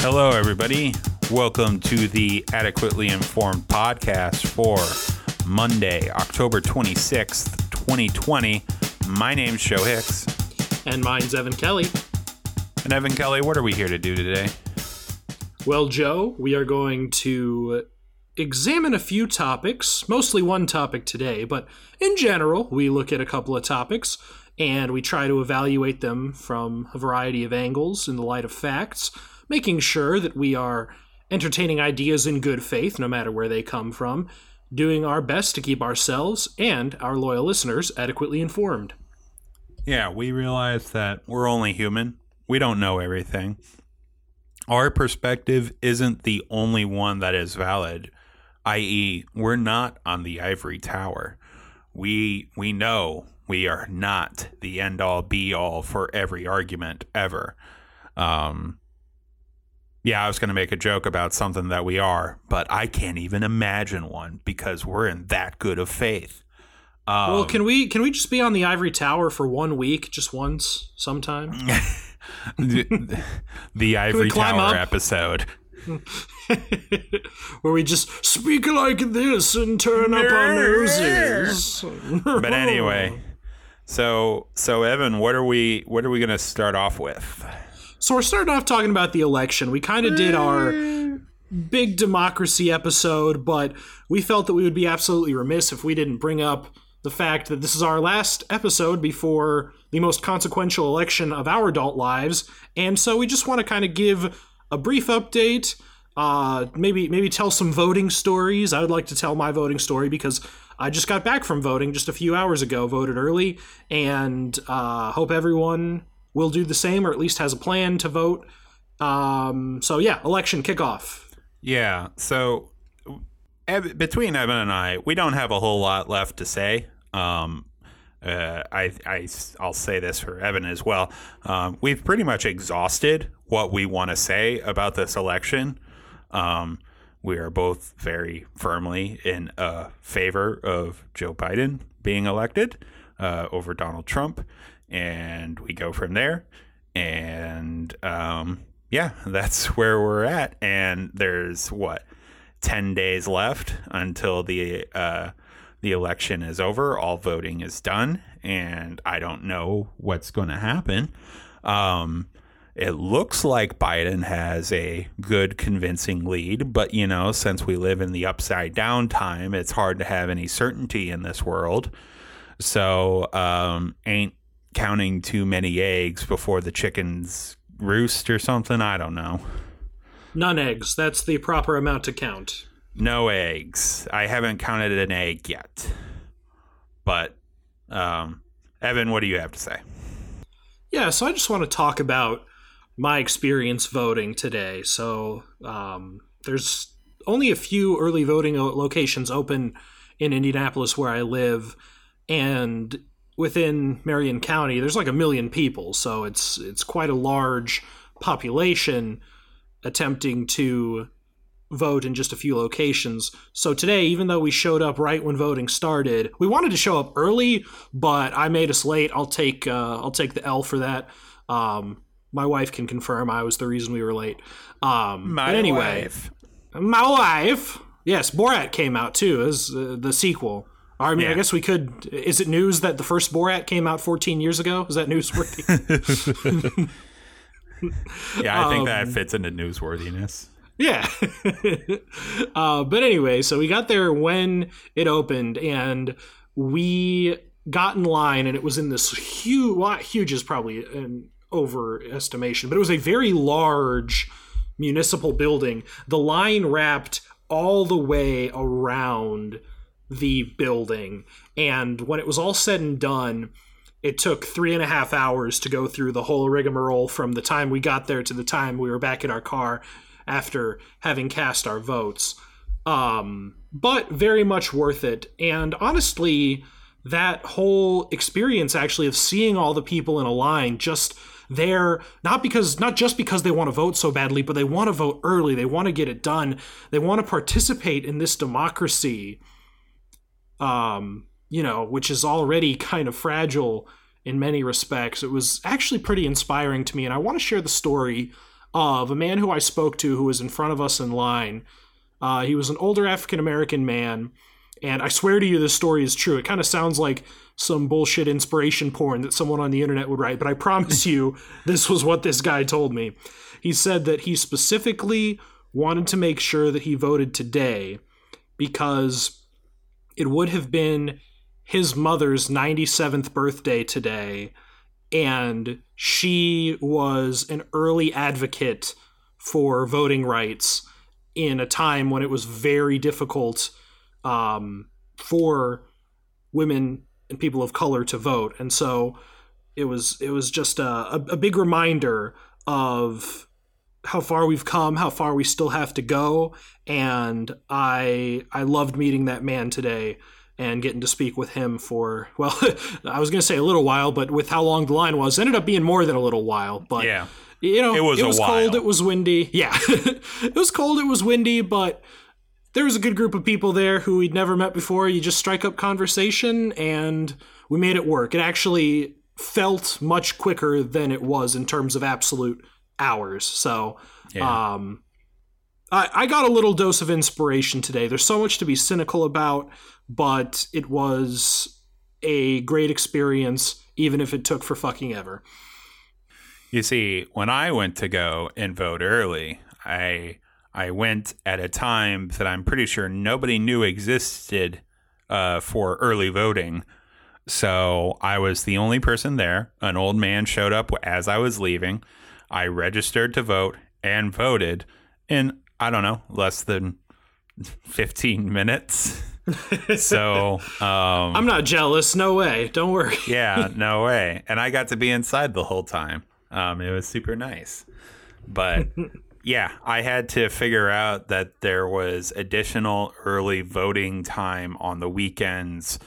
Hello, everybody. Welcome to the Adequately Informed podcast for Monday, October 26th, 2020. My name's Joe Hicks. And mine's Evan Kelly. And Evan Kelly, what are we here to do today? Well, Joe, we are going to examine a few topics, mostly one topic today, but in general, we look at a couple of topics and we try to evaluate them from a variety of angles in the light of facts, making sure that we are entertaining ideas in good faith, no matter where they come from, doing our best to keep ourselves and our loyal listeners adequately informed. Yeah, we realize that we're only human. We don't know everything. Our perspective isn't the only one that is valid, i.e., we're not on the ivory tower. We we know we are not the end all be all for every argument ever. Um, yeah, I was going to make a joke about something that we are, but I can't even imagine one because we're in that good of faith. Um, well, can we can we just be on the ivory tower for one week, just once, sometime? the, the ivory tower up? episode. Where we just speak like this and turn up our noses. but anyway, so so Evan, what are we what are we going to start off with? So we're starting off talking about the election. We kind of did our big democracy episode, but we felt that we would be absolutely remiss if we didn't bring up the fact that this is our last episode before the most consequential election of our adult lives, and so we just want to kind of give a brief update. Uh, maybe maybe tell some voting stories. I would like to tell my voting story because I just got back from voting just a few hours ago, voted early, and uh, hope everyone will do the same or at least has a plan to vote. Um, so yeah, election kickoff. Yeah. So between Evan and I, we don't have a whole lot left to say. Um, uh, I, I, I'll say this for Evan as well. Um, we've pretty much exhausted what we want to say about this election. Um, we are both very firmly in uh, favor of Joe Biden being elected uh, over Donald Trump, and we go from there. And um, yeah, that's where we're at. And there's what ten days left until the uh, the election is over. All voting is done, and I don't know what's going to happen. Um, it looks like Biden has a good, convincing lead, but you know, since we live in the upside down time, it's hard to have any certainty in this world. So, um, ain't counting too many eggs before the chickens roost or something. I don't know. None eggs. That's the proper amount to count. No eggs. I haven't counted an egg yet. But, um, Evan, what do you have to say? Yeah, so I just want to talk about my experience voting today. So um, there's only a few early voting locations open in Indianapolis where I live, and within Marion County, there's like a million people. So it's it's quite a large population attempting to vote in just a few locations. So today, even though we showed up right when voting started, we wanted to show up early, but I made us late. I'll take uh, I'll take the L for that. Um, my wife can confirm I was the reason we were late. Um, my but anyway, wife. my wife. Yes, Borat came out too as uh, the sequel. I mean, yeah. I guess we could. Is it news that the first Borat came out 14 years ago? Is that newsworthy? yeah, I think um, that fits into newsworthiness. Yeah. uh, but anyway, so we got there when it opened, and we got in line, and it was in this huge. huge is probably an overestimation, but it was a very large municipal building. The line wrapped all the way around the building. And when it was all said and done, it took three and a half hours to go through the whole rigmarole from the time we got there to the time we were back in our car after having cast our votes. Um, but very much worth it. And honestly, that whole experience actually of seeing all the people in a line just there not because not just because they want to vote so badly but they want to vote early they want to get it done they want to participate in this democracy um you know which is already kind of fragile in many respects it was actually pretty inspiring to me and i want to share the story of a man who I spoke to who was in front of us in line. Uh, he was an older African American man, and I swear to you, this story is true. It kind of sounds like some bullshit inspiration porn that someone on the internet would write, but I promise you, this was what this guy told me. He said that he specifically wanted to make sure that he voted today because it would have been his mother's 97th birthday today, and she was an early advocate for voting rights in a time when it was very difficult um, for women and people of color to vote, and so it was it was just a, a big reminder of how far we've come, how far we still have to go, and I I loved meeting that man today and getting to speak with him for well, I was going to say a little while, but with how long the line was, ended up being more than a little while. But Yeah. you know, It was it was cold, it was windy. Yeah, it was cold, it was windy, but there was a good group of people there who we'd never met before. You just strike up conversation, and we made it work. It actually felt much quicker than it was in terms of absolute hours. So, Yeah. um, I, I got a little dose of inspiration today. There's so much to be cynical about, but it was a great experience, even if it took for fucking ever. You see, when I went to go and vote early, I I went at a time that I'm pretty sure nobody knew existed uh, for early voting. So I was the only person there. An old man showed up as I was leaving. I registered to vote and voted in I don't know less than 15 minutes. so um, I'm not jealous. No way. Don't worry. yeah, no way. And I got to be inside the whole time. Um, it was super nice. But yeah, I had to figure out that there was additional early voting time on the weekends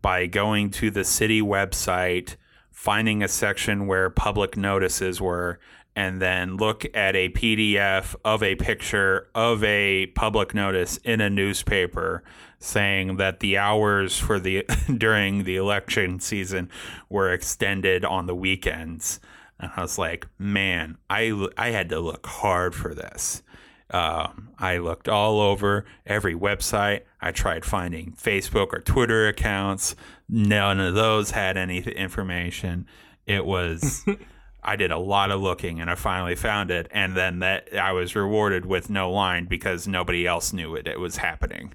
by going to the city website, finding a section where public notices were, and then look at a PDF of a picture of a public notice in a newspaper saying that the hours for the during the election season were extended on the weekends. And I was like, man, I, I had to look hard for this. Um, I looked all over every website. I tried finding Facebook or Twitter accounts. None of those had any information. It was, I did a lot of looking and I finally found it. And then that I was rewarded with no line because nobody else knew it. It was happening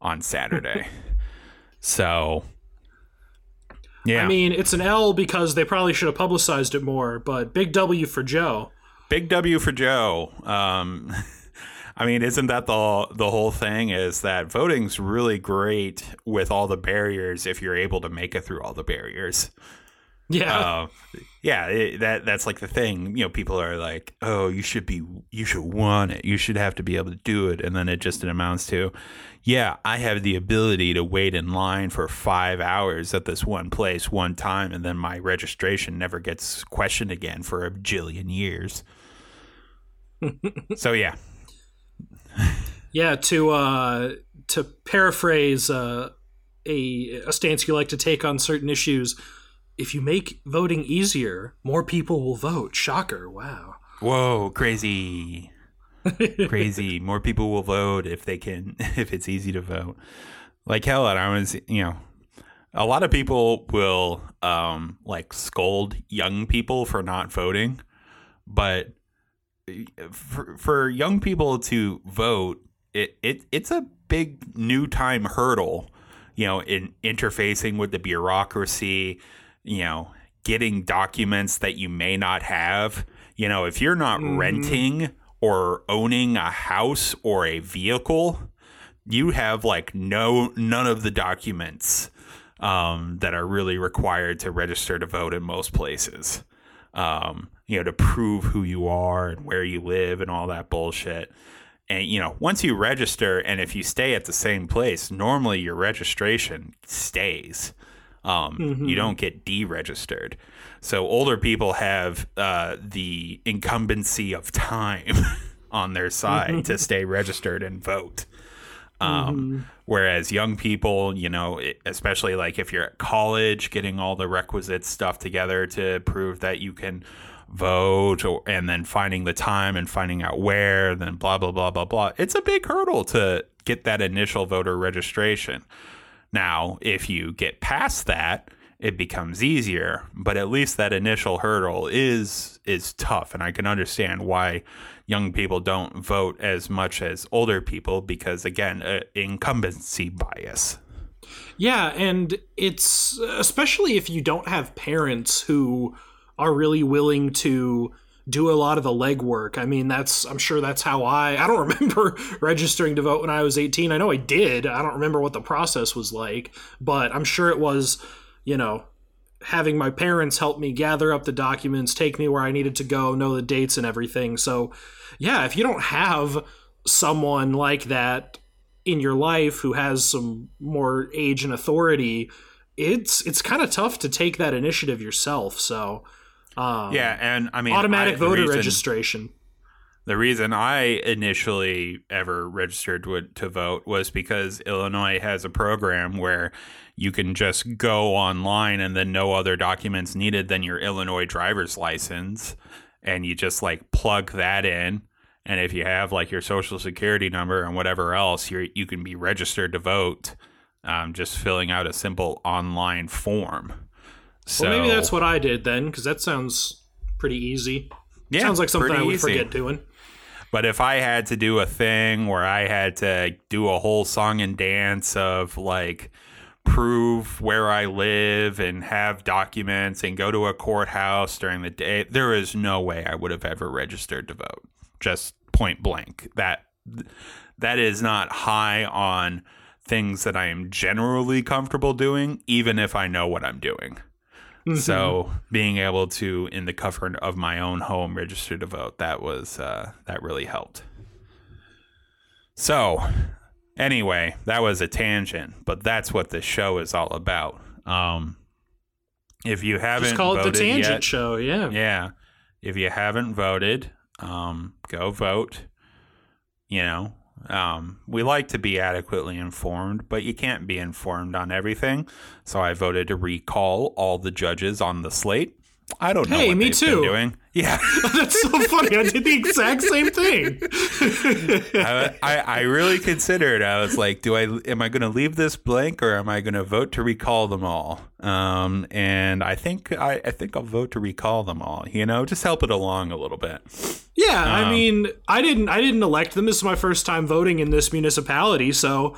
on Saturday. so, yeah. I mean, it's an L because they probably should have publicized it more, but big W for Joe. Big W for Joe. Um, I mean, isn't that the the whole thing? Is that voting's really great with all the barriers if you're able to make it through all the barriers. Yeah. Uh, yeah, it, that that's like the thing. You know, people are like, "Oh, you should be, you should want it. You should have to be able to do it." And then it just it amounts to, "Yeah, I have the ability to wait in line for five hours at this one place one time, and then my registration never gets questioned again for a jillion years." so yeah, Yeah, to uh, to paraphrase uh, a a stance you like to take on certain issues, if you make voting easier, more people will vote. Shocker! Wow. whoa, crazy. crazy. More people will vote if they can, if it's easy to vote. Like hell, I was, you know, a lot of people will um like scold young people for not voting, but for for young people to vote, it, it it's a big new time hurdle, you know, in interfacing with the bureaucracy, you know, getting documents that you may not have. You know, if you're not renting or owning a house or a vehicle, you have like no none of the documents um, that are really required to register to vote in most places. Um, you know, to prove who you are and where you live and all that bullshit. And you know, once you register and if you stay at the same place, normally your registration stays. Um, You don't get deregistered. So older people have uh, the incumbency of time on their side to stay registered and vote. Um, Whereas young people, you know, especially like if you're at college, getting all the requisite stuff together to prove that you can vote or, and then finding the time and finding out where, then blah, blah, blah, blah, blah. It's a big hurdle to get that initial voter registration. Now, if you get past that, it becomes easier, but at least that initial hurdle is is tough and I can understand why young people don't vote as much as older people because again, uh, incumbency bias. Yeah, and it's especially if you don't have parents who are really willing to do a lot of the legwork. I mean, that's I'm sure that's how I I don't remember registering to vote when I was 18. I know I did. I don't remember what the process was like, but I'm sure it was, you know, having my parents help me gather up the documents, take me where I needed to go, know the dates and everything. So, yeah, if you don't have someone like that in your life who has some more age and authority, it's it's kind of tough to take that initiative yourself. So, um, yeah, and I mean automatic I, voter reason, registration. The reason I initially ever registered to, to vote was because Illinois has a program where you can just go online and then no other documents needed than your Illinois driver's license, and you just like plug that in. And if you have like your social security number and whatever else, you you can be registered to vote. Um, just filling out a simple online form. So, well, maybe that's what I did then, because that sounds pretty easy. Yeah, sounds like something I would easy. forget doing. But if I had to do a thing where I had to do a whole song and dance of like prove where I live and have documents and go to a courthouse during the day, there is no way I would have ever registered to vote. Just point blank. That that is not high on things that I am generally comfortable doing, even if I know what I'm doing. Mm-hmm. So being able to, in the comfort of my own home, register to vote, that was uh, that really helped. So anyway, that was a tangent, but that's what the show is all about. Um, if you haven't Just call it the tangent yet, show, yeah, yeah. If you haven't voted, um, go vote. You know, um, we like to be adequately informed, but you can't be informed on everything. So I voted to recall all the judges on the slate. I don't know. Hey, me too. doing. Yeah, that's so funny. I did the exact same thing. I, I, I, really considered. I was like, do I am I going to leave this blank or am I going to vote to recall them all? Um, and I think I, I think I'll vote to recall them all. You know, just help it along a little bit. Yeah, um, I mean, I didn't I didn't elect them. This is my first time voting in this municipality, so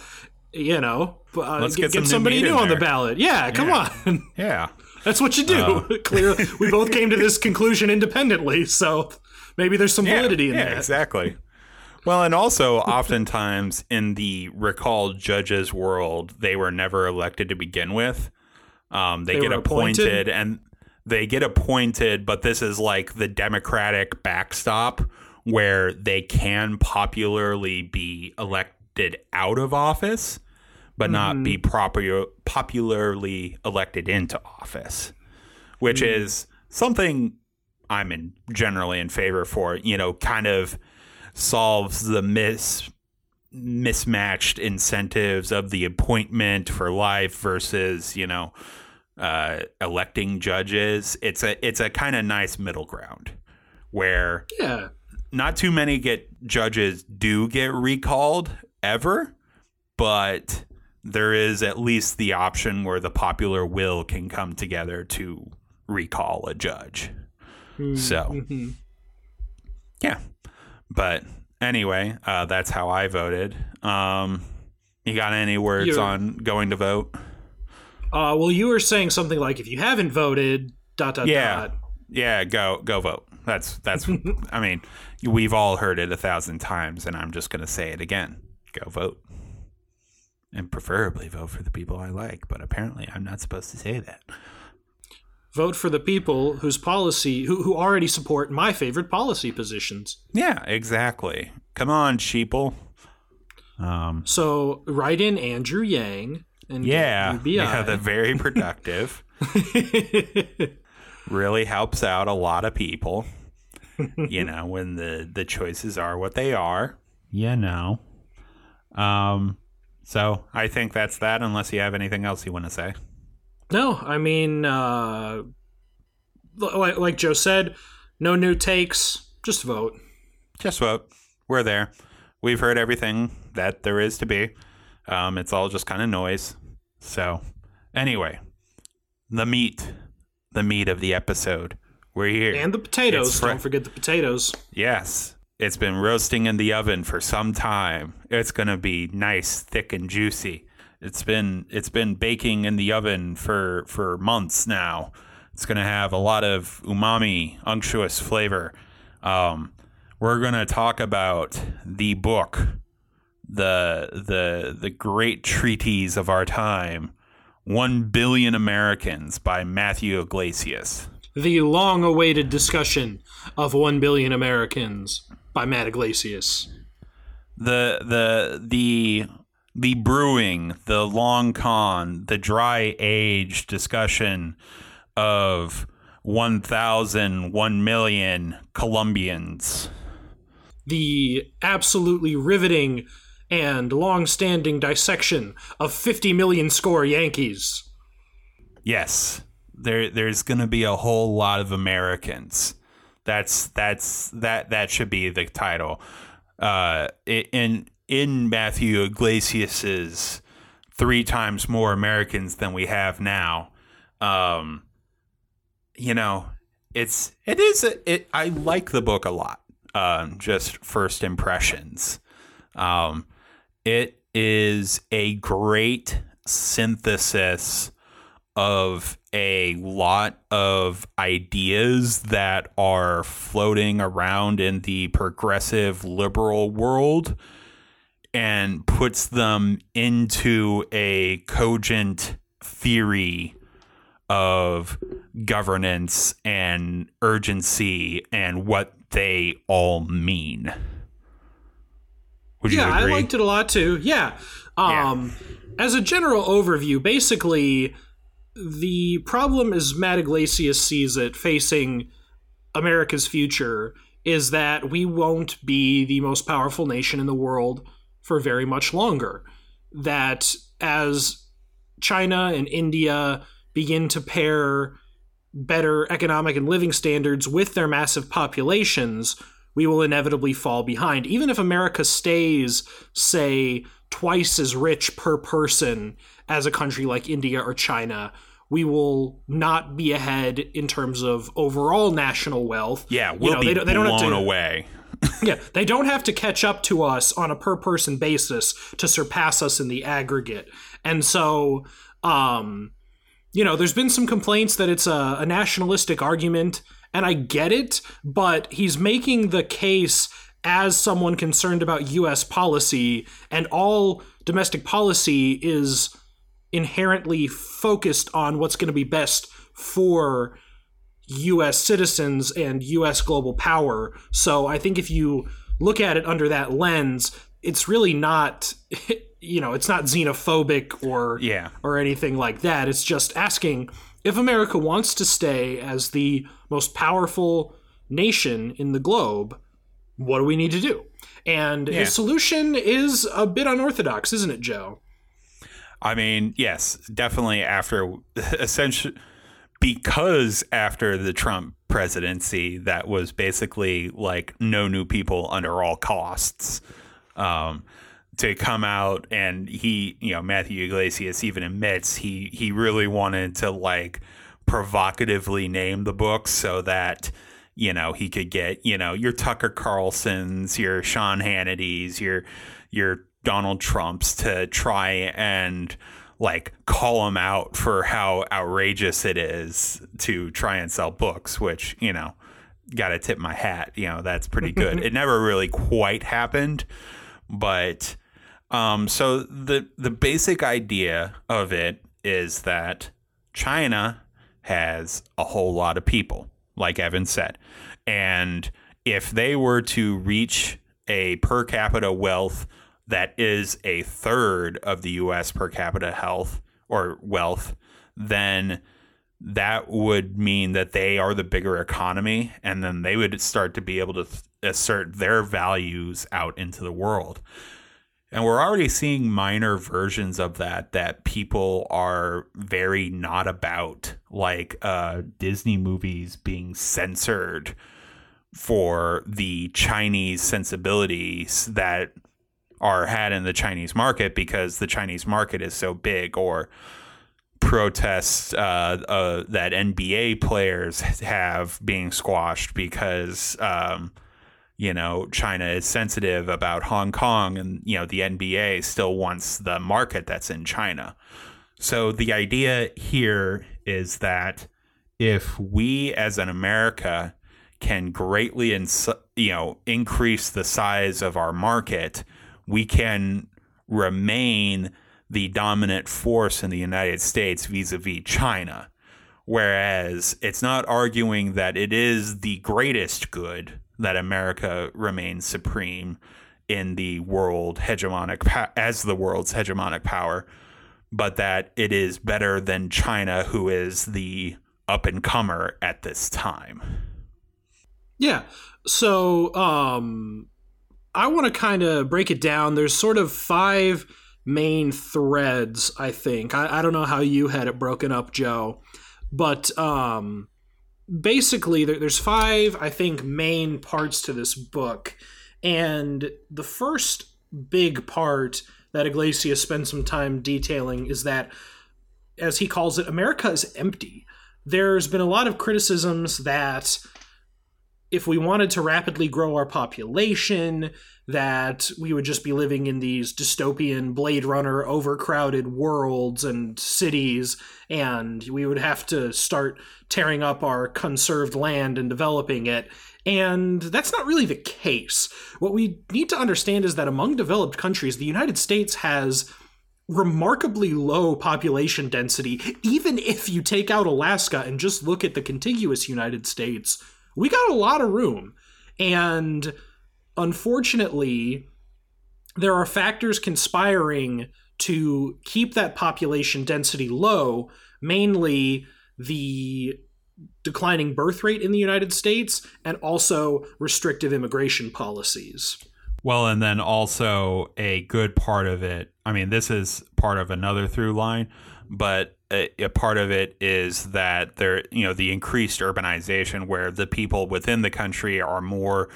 you know, uh, let's get, get somebody new on the ballot. Yeah, come yeah. on. Yeah. That's what you do. Uh, Clearly, we both came to this conclusion independently, so maybe there's some validity yeah, in yeah, that. Exactly. Well, and also oftentimes in the recalled judges world, they were never elected to begin with. Um, they, they get appointed, appointed and they get appointed, but this is like the democratic backstop where they can popularly be elected out of office but not mm. be proper, popularly elected into office, which mm. is something I'm in, generally in favor for. You know, kind of solves the mis mismatched incentives of the appointment for life versus you know uh, electing judges. It's a it's a kind of nice middle ground where yeah, not too many get judges do get recalled ever, but there is at least the option where the popular will can come together to recall a judge. Mm-hmm. So, yeah. But anyway, uh, that's how I voted. Um, you got any words You're, on going to vote? Uh, well, you were saying something like, if you haven't voted, dot dot yeah. dot. Yeah, go go vote. That's that's. I mean, we've all heard it a thousand times, and I'm just going to say it again. Go vote and preferably vote for the people I like, but apparently I'm not supposed to say that. Vote for the people whose policy who, who already support my favorite policy positions. Yeah, exactly. Come on, sheeple. Um, so write in Andrew Yang and yeah, yeah, the very productive. really helps out a lot of people. you know, when the the choices are what they are. You know. Um so I think that's that, unless you have anything else you want to say. No, I mean, uh, like, like Joe said, No new takes. Just vote. Just vote. We're there. We've heard everything that there is to be. Um, it's all just kind of noise. So, anyway, the meat, the meat of the episode. We're here. And the potatoes. Fr- Don't forget the potatoes. Yes. It's been roasting in the oven for some time. It's going to be nice, thick and juicy. It's been it's been baking in the oven for for months now. It's going to have a lot of umami, unctuous flavor. Um, we're going to talk about the book, the the the great treatise of our time, 1 Billion Americans by Matthew Yglesias. The long awaited discussion of 1 billion Americans by Matt Yglesias. the the the the brewing, the long con, the dry age discussion of 1,000, 1 million Colombians. The absolutely riveting and long standing dissection of 50 million score Yankees. Yes, there there's going to be a whole lot of Americans. That's that's that that should be the title. Uh, in in Matthew Yglesias's three times more Americans than we have now. Um, you know, it's it is a, it. I like the book a lot. Um, just first impressions. Um, it is a great synthesis of a lot of ideas that are floating around in the progressive liberal world and puts them into a cogent theory of governance and urgency and what they all mean. Would you yeah, I liked it a lot too. Yeah. Um, As a general overview, basically, the problem as Matt Yglesias sees it facing America's future is that we won't be the most powerful nation in the world for very much longer. That as China and India begin to pair better economic and living standards with their massive populations, we will inevitably fall behind. Even if America stays, say, twice as rich per person as a country like India or China, we will not be ahead in terms of overall national wealth. yeah, we'll know, be they don't- they don't have blown to- away. yeah, they don't have to catch up to us on a per person basis to surpass us in the aggregate. And so, um, you know, there's been some complaints that it's a, a nationalistic argument, and I get it, but he's making the case as someone concerned about U.S. policy, and all domestic policy is inherently focused on what's going to be best for US citizens and US global power. So I think if you look at it under that lens, it's really not you know, it's not xenophobic or Yeah. or anything like that. It's just asking if America wants to stay as the most powerful nation in the globe, what do we need to do? And Yeah. his solution is a bit unorthodox, isn't it, Joe? I mean, yes, definitely after essentially because after the Trump presidency, that was basically like no new people under all costs. Um, to come out and he, you know, Matthew Yglesias even admits he he really wanted to like provocatively name the book so that you know he could get you know your Tucker Carlsons, your Sean Hannity's, your your Donald Trumps to try and like call him out for how outrageous it is to try and sell books, which you know got to tip my hat. You know that's pretty good. it never really quite happened, but um, so the the basic idea of it is that China has a whole lot of people, like Evan said, and if they were to reach a per capita wealth that is a third of the U.S. per capita health or wealth, then that would mean that they are the bigger economy, and then they would start to be able to assert their values out into the world. And we're already seeing minor versions of that that people are very not about, like uh, Disney movies being censored for the Chinese sensibilities that are had in the Chinese market because the Chinese market is so big or protests uh, uh, that NBA players have being squashed because um, you know China is sensitive about Hong Kong and you know the NBA still wants the market that's in China. So the idea here is that if we as an America can greatly ins- you know increase the size of our market, we can remain the dominant force in the United States vis-a-vis China. Whereas it's not arguing that it is the greatest good that America remains supreme in the world hegemonic as the world's hegemonic power, but that it is better than China, who is the up and comer at this time. Yeah. So um, I want to kind of break it down. There's sort of five main threads, I think. I, I don't know how you had it broken up, Joe, but um, basically, there, there's five, I think, main parts to this book. And the first big part that Yglesias spends some time detailing is that, as he calls it, America is empty. There's been a lot of criticisms that if we wanted to rapidly grow our population, that we would just be living in these dystopian Blade Runner overcrowded worlds and cities, and we would have to start tearing up our conserved land and developing it. And that's not really the case. What we need to understand is that among developed countries, the United States has remarkably low population density, even if you take out Alaska and just look at the contiguous United States we got a lot of room. And unfortunately, there are factors conspiring to keep that population density low, mainly the declining birth rate in the United States and also restrictive immigration policies. Well, and then also a good part of it. I mean, this is part of another through line, but a, a, part of it is that there, you know, the increased urbanization where the people within the country are more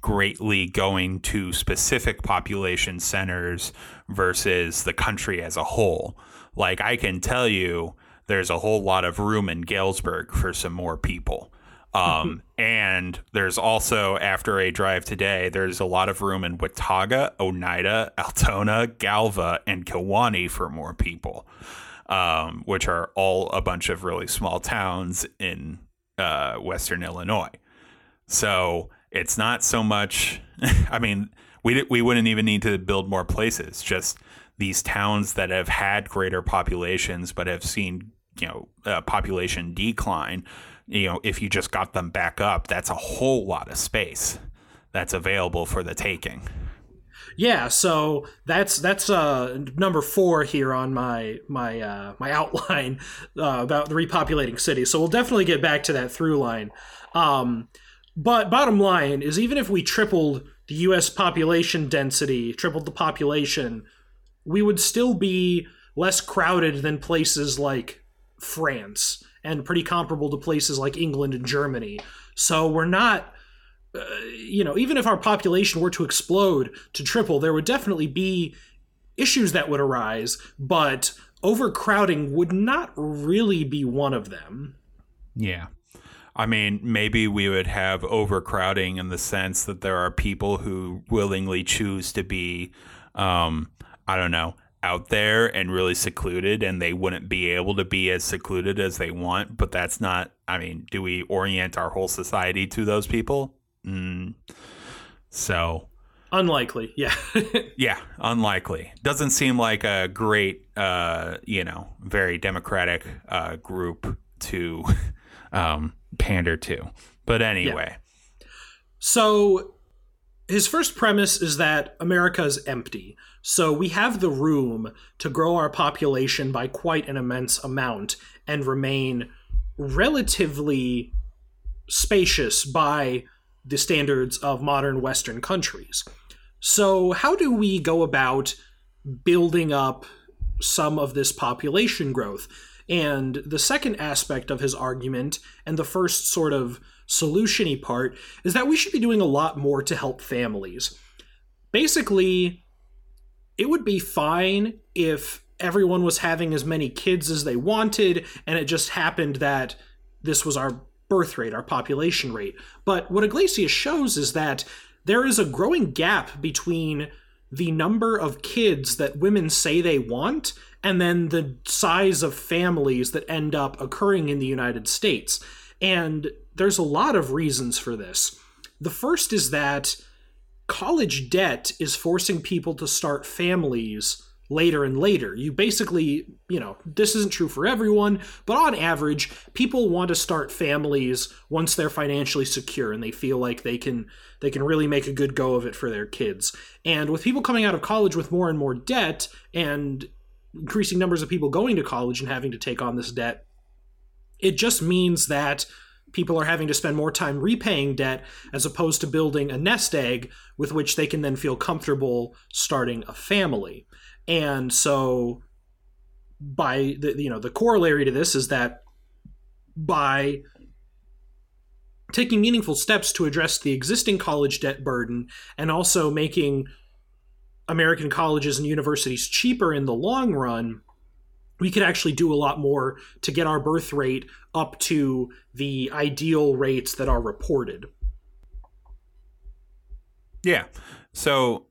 greatly going to specific population centers versus the country as a whole. Like I can tell you, there's a whole lot of room in Galesburg for some more people. Um, and there's also, after a drive today, there's a lot of room in Wataga, Oneida, Altona, Galva, and Kewanee for more people um, which are all a bunch of really small towns in uh, Western Illinois. So it's not so much. I mean, we we wouldn't even need to build more places. Just these towns that have had greater populations but have seen you know uh, population decline. You know, if you just got them back up, that's a whole lot of space that's available for the taking yeah, so that's that's uh, number four here on my my uh, my outline uh, about the repopulating cities. So we'll definitely get back to that through line. Um, but bottom line is, even if we tripled the U.S. population density, tripled the population, we would still be less crowded than places like France and pretty comparable to places like England and Germany. So we're not uh, you know, even if our population were to explode to triple, there would definitely be issues that would arise, but overcrowding would not really be one of them. Yeah. I mean, maybe we would have overcrowding in the sense that there are people who willingly choose to be, um, I don't know, out there and really secluded, and they wouldn't be able to be as secluded as they want. But that's not, I mean, do we orient our whole society to those people? Mm, so unlikely, yeah. yeah, unlikely. Doesn't seem like a great, uh, you know, very democratic uh, group to um, pander to. But anyway. Yeah. So his first premise is that America is empty. So we have the room to grow our population by quite an immense amount and remain relatively spacious by the standards of modern Western countries. So, how do we go about building up some of this population growth? And the second aspect of his argument, and the first sort of solutiony part, is that we should be doing a lot more to help families. Basically, it would be fine if everyone was having as many kids as they wanted, and it just happened that this was our birth rate, our population rate. But what Yglesias shows is that there is a growing gap between the number of kids that women say they want and then the size of families that end up occurring in the United States. And there's a lot of reasons for this. The first is that college debt is forcing people to start families later and later. You basically, you know, this isn't true for everyone, but on average, people want to start families once they're financially secure and they feel like they can they can really make a good go of it for their kids. And with people coming out of college with more and more debt and increasing numbers of people going to college and having to take on this debt, it just means that people are having to spend more time repaying debt as opposed to building a nest egg with which they can then feel comfortable starting a family. And so by the you know the corollary to this is that by taking meaningful steps to address the existing college debt burden and also making American colleges and universities cheaper in the long run, we could actually do a lot more to get our birth rate up to the ideal rates that are reported. Yeah. So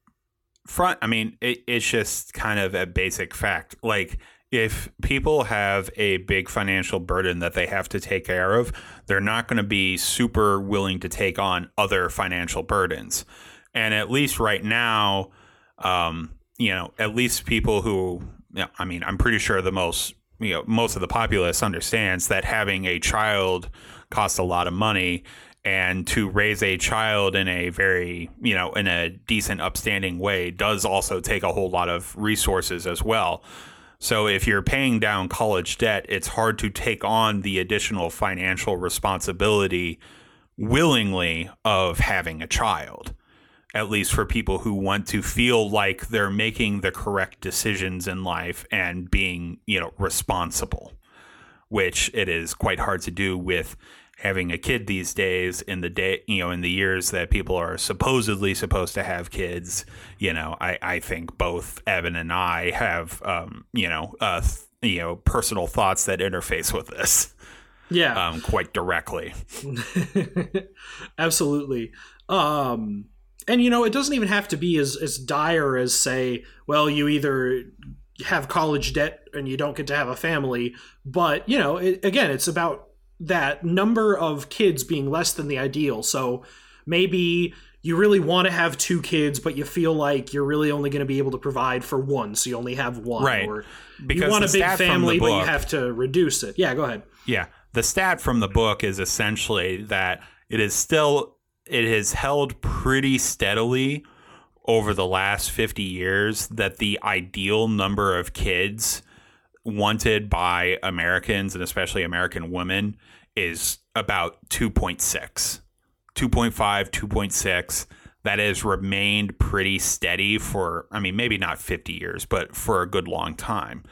front i mean it, it's just kind of a basic fact. Like if people have a big financial burden that they have to take care of they're not going to be super willing to take on other financial burdens. And at least right now um, you know at least people who you know, i mean i'm pretty sure the most you know most of the populace understands that having a child costs a lot of money and to raise a child in a very you know in a decent upstanding way does also take a whole lot of resources as well. So if you're paying down college debt it's hard to take on the additional financial responsibility willingly of having a child at least for people who want to feel like they're making the correct decisions in life and being you know responsible which it is quite hard to do with having a kid these days in the day you know in the years that people are supposedly supposed to have kids you know i i think both evan and i have um you know uh you know personal thoughts that interface with this yeah. um quite directly. Absolutely. Um and you know it doesn't even have to be as as dire as say well you either have college debt and you don't get to have a family but you know it, again it's about that number of kids being less than the ideal. So maybe you really want to have two kids, but you feel like you're really only going to be able to provide for one, so you only have one. Right. Or because you want a big family, book, but you have to reduce it. Yeah, go ahead. Yeah. The stat from the book is essentially that it is still it has held pretty steadily over the last 50 years that the ideal number of kids wanted by Americans and especially American women is about 2.6. 2.5, 2.6. That has remained pretty steady for, I mean, maybe not 50 years, but for a good long time.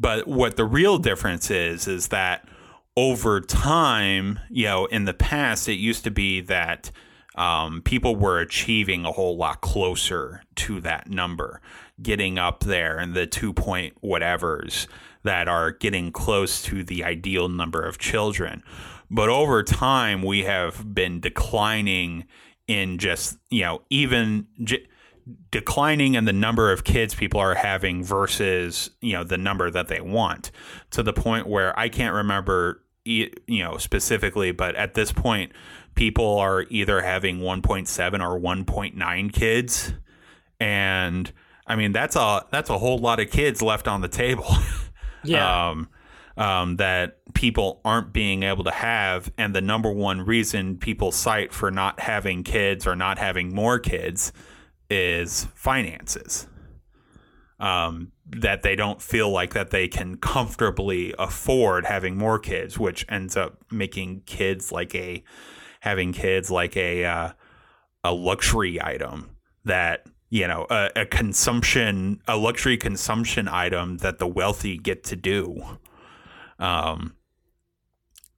But what the real difference is, is that over time, you know, in the past, it used to be that um, people were achieving a whole lot closer to that number, getting up there and the two point whatevers that are getting close to the ideal number of children. But over time, we have been declining in just, you know, even j- declining in the number of kids people are having versus, you know, the number that they want to the point where I can't remember, you know, specifically, but at this point, people are either having 1.7 or 1.9 kids. And I mean, that's a, that's a whole lot of kids left on the table. Yeah. Um, um, that people aren't being able to have. And the number one reason people cite for not having kids or not having more kids is finances. Um, that they don't feel like that they can comfortably afford having more kids, which ends up making kids like a having kids like a uh, a luxury item that you know a, a, consumption a luxury consumption item that the wealthy get to do Um,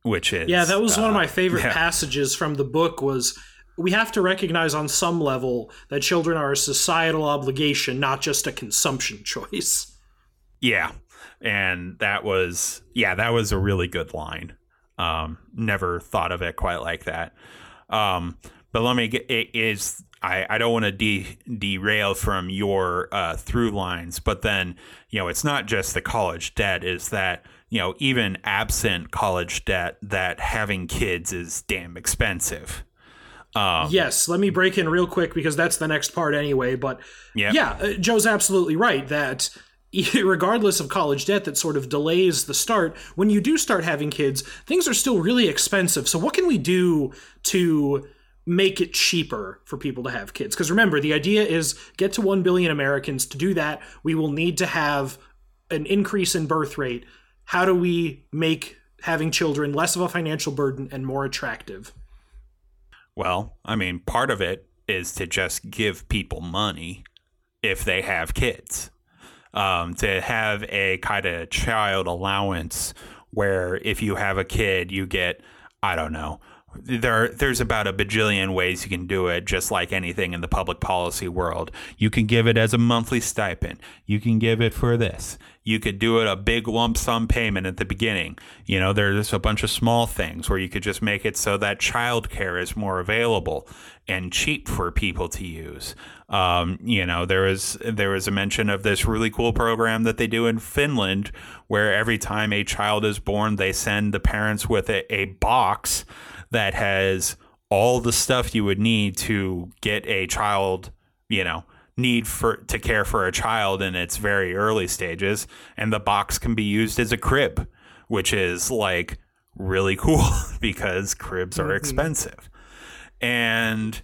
which is yeah, that was uh, one of my uh, favorite yeah. passages from the book. Was we have to recognize on some level that children are a societal obligation, not just a consumption choice. Yeah, and that was yeah, that was a really good line. Um, never thought of it quite like that. Um, but let me get it is I, I don't want to de- derail from your uh, through lines, but then you know it's not just the college debt; is that you know even absent college debt, that having kids is damn expensive. Um, yes, let me break in real quick because that's the next part anyway. But yeah, yeah, uh, Joe's absolutely right that regardless of college debt that sort of delays the start, when you do start having kids, things are still really expensive. So what can we do to make it cheaper for people to have kids? Because remember, the idea is get to 1 billion Americans. To do that, we will need to have an increase in birth rate. How do we make having children less of a financial burden and more attractive? Well, I mean, part of it is to just give people money if they have kids. Um, to have a kind of child allowance where if you have a kid, you get, I don't know, there there's about a bajillion ways you can do it just like anything in the public policy world. You can give it as a monthly stipend. You can give it for this. You could do it a big lump sum payment at the beginning. You know there's a bunch of small things where you could just make it so that childcare is more available and cheap for people to use. Um, you know there is there is a mention of this really cool program that they do in Finland where every time a child is born they send the parents with a, a box that has all the stuff you would need to get a child, you know, need for to care for a child in its very early stages and the box can be used as a crib, which is like really cool because cribs are mm-hmm. expensive. And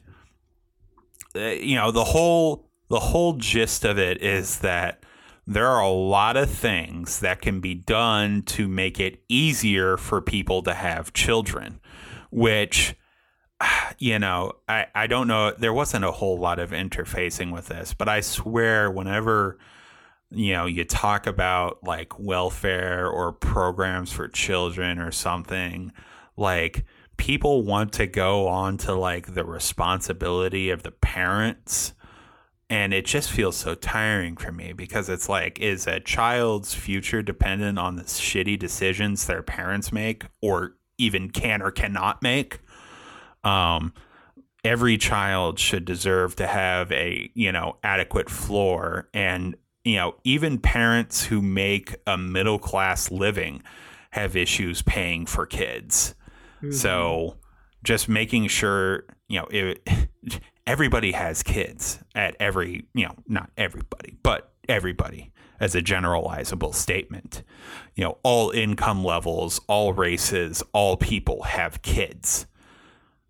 uh, you know, the whole the whole gist of it is that there are a lot of things that can be done to make it easier for people to have children which you know, I, I don't know. There wasn't a whole lot of interfacing with this, but I swear, whenever you know you talk about like welfare or programs for children or something, like people want to go on to like the responsibility of the parents. And it just feels so tiring for me because it's like, is a child's future dependent on the shitty decisions their parents make or even can or cannot make. Um, every child should deserve to have a you know adequate floor, and you know even parents who make a middle class living have issues paying for kids. Mm-hmm. So just making sure you know it, everybody has kids at every you know not everybody but everybody as a generalizable statement. You know, all income levels, all races, all people have kids.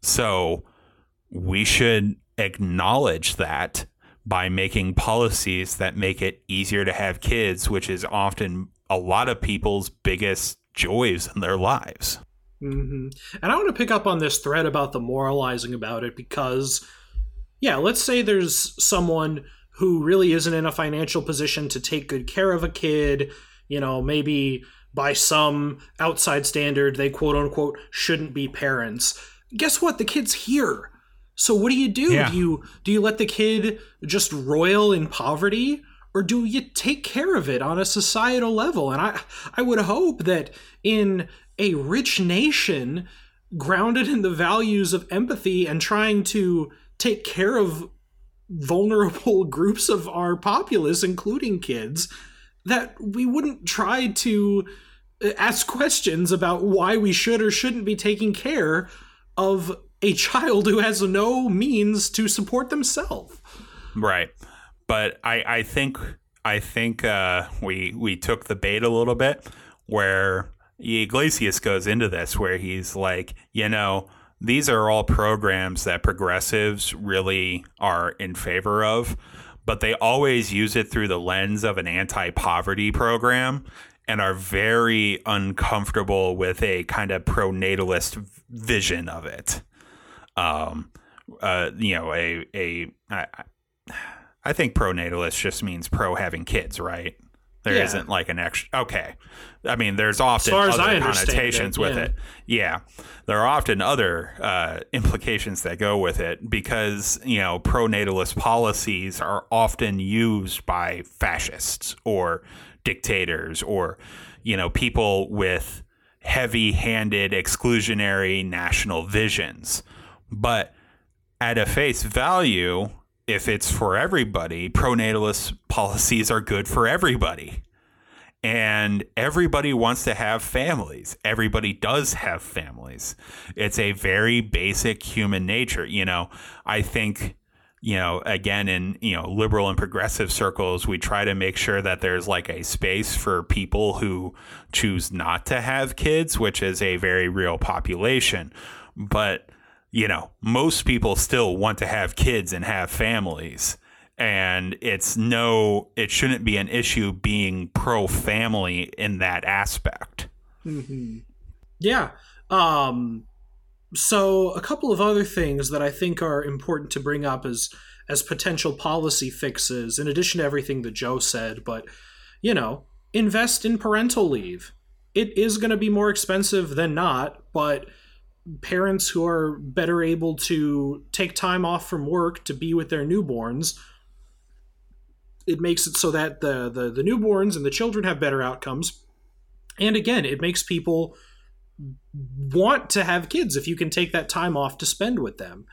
So we should acknowledge that by making policies that make it easier to have kids, which is often a lot of people's biggest joys in their lives. Mm-hmm. And I want to pick up on this thread about the moralizing about it because, yeah, let's say there's someone who really isn't in a financial position to take good care of a kid, you know, maybe by some outside standard they quote unquote shouldn't be parents. Guess what? The kid's here. So what do you do? Yeah. Do you do you let the kid just roil in poverty or do you take care of it on a societal level? And I I would hope that in a rich nation grounded in the values of empathy and trying to take care of vulnerable groups of our populace, including kids, that we wouldn't try to uh, ask questions about why we should or shouldn't be taking care of a child who has no means to support themselves. Right. But I, I think I think uh, we we took the bait a little bit where Yglesias goes into this where he's like, you know, these are all programs that progressives really are in favor of, but they always use it through the lens of an anti poverty program and are very uncomfortable with a kind of pro-natalist vision of it. Um, uh, you know, a a I, I think pro-natalist just means pro having kids, right? There Yeah. not like an extra. Okay, I mean, there's often far as other connotations it, with yeah. it. Yeah, there are often other uh, implications that go with it because you know pro-natalist policies are often used by fascists or dictators or you know people with heavy-handed exclusionary national visions, but at a face value, if it's for everybody, pronatalist policies are good for everybody. And everybody wants to have families. Everybody does have families. It's a very basic human nature. You know, I think, you know, again, in, you know, liberal and progressive circles, we try to make sure that there's like a space for people who choose not to have kids, which is a very real population. But, you know, most people still want to have kids and have families. And it's no, it shouldn't be an issue being pro family in that aspect. Yeah. Um so a couple of other things that I think are important to bring up as as potential policy fixes in addition to everything that Joe said, but you know, invest in parental leave. It is going to be more expensive than not, but parents who are better able to take time off from work to be with their newborns it makes it so that the, the the newborns and the children have better outcomes and again it makes people want to have kids if you can take that time off to spend with them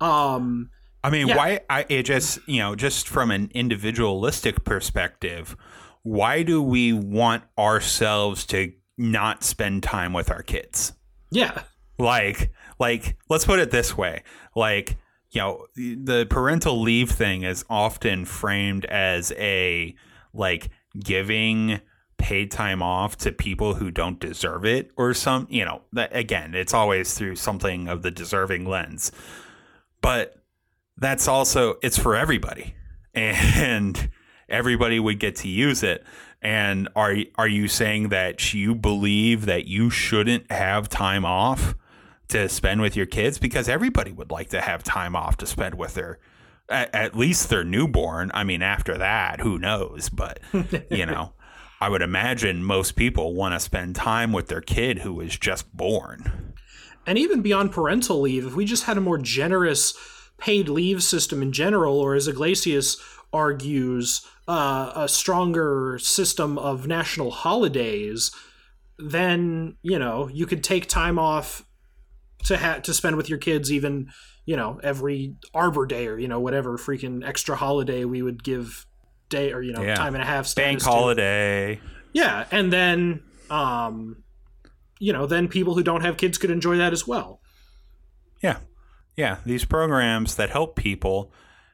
um I mean, Yeah. why? I it just you know, just from an individualistic perspective, why do we want ourselves to not spend time with our kids? yeah Like, like let's put it this way: like, you know, the parental leave thing is often framed as a like giving paid time off to people who don't deserve it or some you know again it's always through something of the deserving lens. But that's also it's for everybody. And everybody would get to use it. And are are you saying that you believe that you shouldn't have time off to spend with your kids because everybody would like to have time off to spend with their at, at least their newborn. I mean after that who knows? But you know i would imagine most people want to spend time with their kid who was just born. And even beyond parental leave, if we just had a more generous paid leave system in general, or as Yglesias argues, uh, a stronger system of national holidays, then you know you could take time off to ha- to spend with your kids, even you know every Arbor Day or you know whatever freaking extra holiday we would give day or you know Yeah. time and a half bank status to. holiday Yeah, and then um, you know, then people who don't have kids could enjoy that as well. Yeah. Yeah. These programs that help people,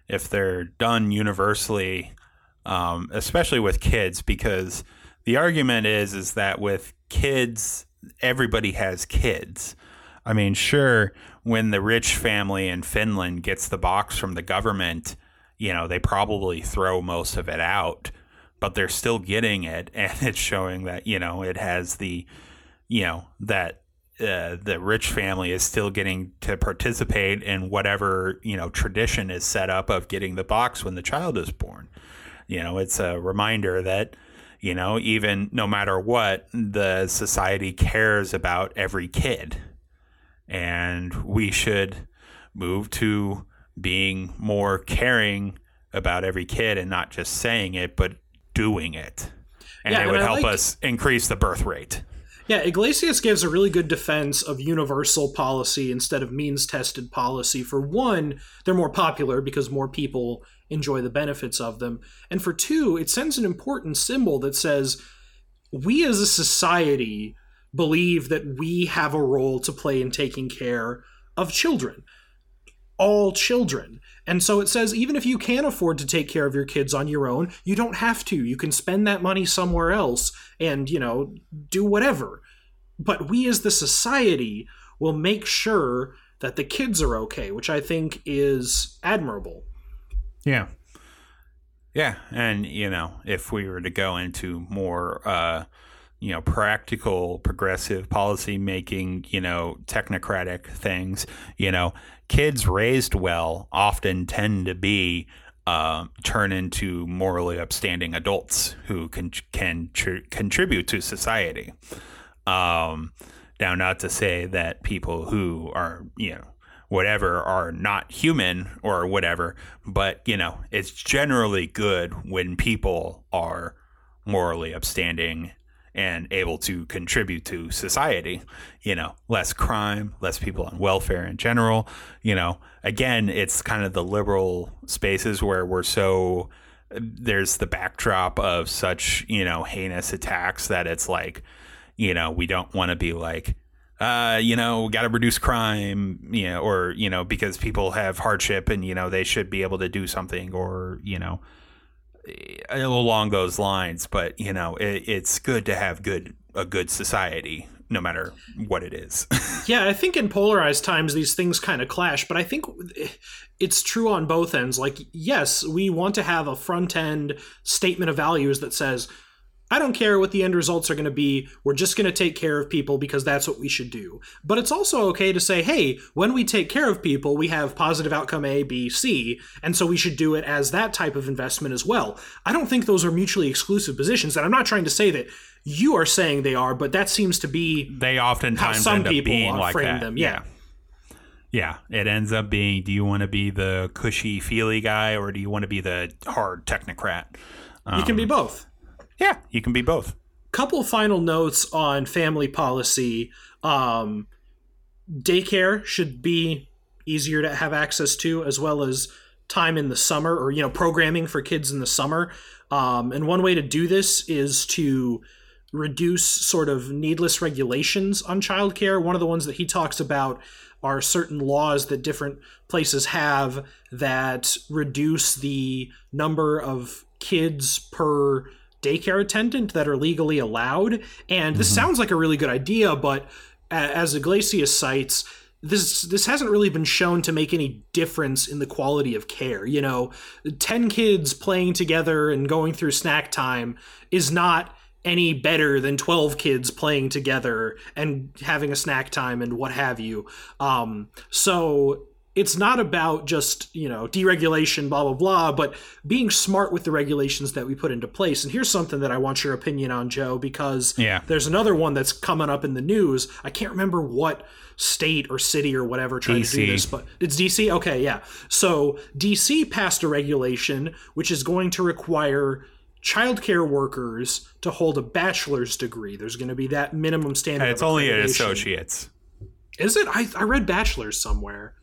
if they're done universally, um, especially with kids, because the argument is is that with kids, everybody has kids. I mean, sure, when the rich family in Finland gets the box from the government, you know, they probably throw most of it out, but they're still getting it, and it's showing that you know it has the, you know, that uh, the rich family is still getting to participate in whatever you know tradition is set up of getting the box when the child is born. You know, it's a reminder that you know even no matter what, the society cares about every kid, and we should move to being more caring about every kid and not just saying it but doing it. And Yeah, it would I help like- us increase the birth rate. Yeah, Yglesias gives a really good defense of universal policy instead of means tested policy. For one, they're more popular because more people enjoy the benefits of them. And for two, it sends an important symbol that says we as a society believe that we have a role to play in taking care of children. All children. And so it says even if you can afford to take care of your kids on your own, you don't have to. You can spend that money somewhere else and, you know, do whatever. But we as the society will make sure that the kids are okay, which I think is admirable. Yeah. Yeah, and you know, if we were to go into more uh you know, practical progressive policy making, you know, technocratic things, you know, kids raised well often tend to be uh, turn into morally upstanding adults who can can tr- contribute to society. Um, now, not to say that people who are you know whatever are not human or whatever, but you know it's generally good when people are morally upstanding and able to contribute to society. You know, less crime, less people on welfare in general. You know, again, it's kind of the liberal spaces where we're so there's the backdrop of such, you know, heinous attacks that it's like, you know, we don't want to be like, uh, you know, we got to reduce crime, you know, or, you know, because people have hardship and, you know, they should be able to do something or, you know, along those lines. But you know, it, it's good to have good a good society, no matter what it is. yeah, I think in polarized times these things kind of clash, but I think it's true on both ends. Like, yes, we want to have a front end statement of values that says I don't care what the end results are going to be. We're just going to take care of people because that's what we should do. But it's also okay to say, hey, when we take care of people, we have positive outcome A, B, C, and so we should do it as that type of investment as well. I don't think those are mutually exclusive positions, and I'm not trying to say that you are saying they are, but that seems to be they oftentimes how some people being like frame that. them. Yeah. yeah. Yeah, it ends up being do you want to be the cushy feely guy or do you want to be the hard technocrat? Um, you can be um, both. Yeah, you can be both. Couple final notes on family policy. Um, daycare should be easier to have access to, as well as time in the summer or you know programming for kids in the summer. Um, and one way to do this is to reduce sort of needless regulations on childcare. One of the ones that he talks about are certain laws that different places have that reduce the number of kids per daycare attendant that are legally allowed. And this mm-hmm. sounds like a really good idea, but as Yglesias cites, this this hasn't really been shown to make any difference in the quality of care. You know, 10 kids playing together and going through snack time is not any better than 12 kids playing together and having a snack time and what have you. Um, so it's not about just you know deregulation blah blah blah but being smart with the regulations that we put into place. And here's something that i want your opinion on joe because yeah. there's another one that's coming up in the news. I can't remember what state or city or whatever tried DC. to do this but it's dc okay yeah. So dc passed a regulation which is going to require childcare workers to hold a bachelor's degree. There's going to be that minimum standard it's only an associate's. Is it? I, I read bachelor's somewhere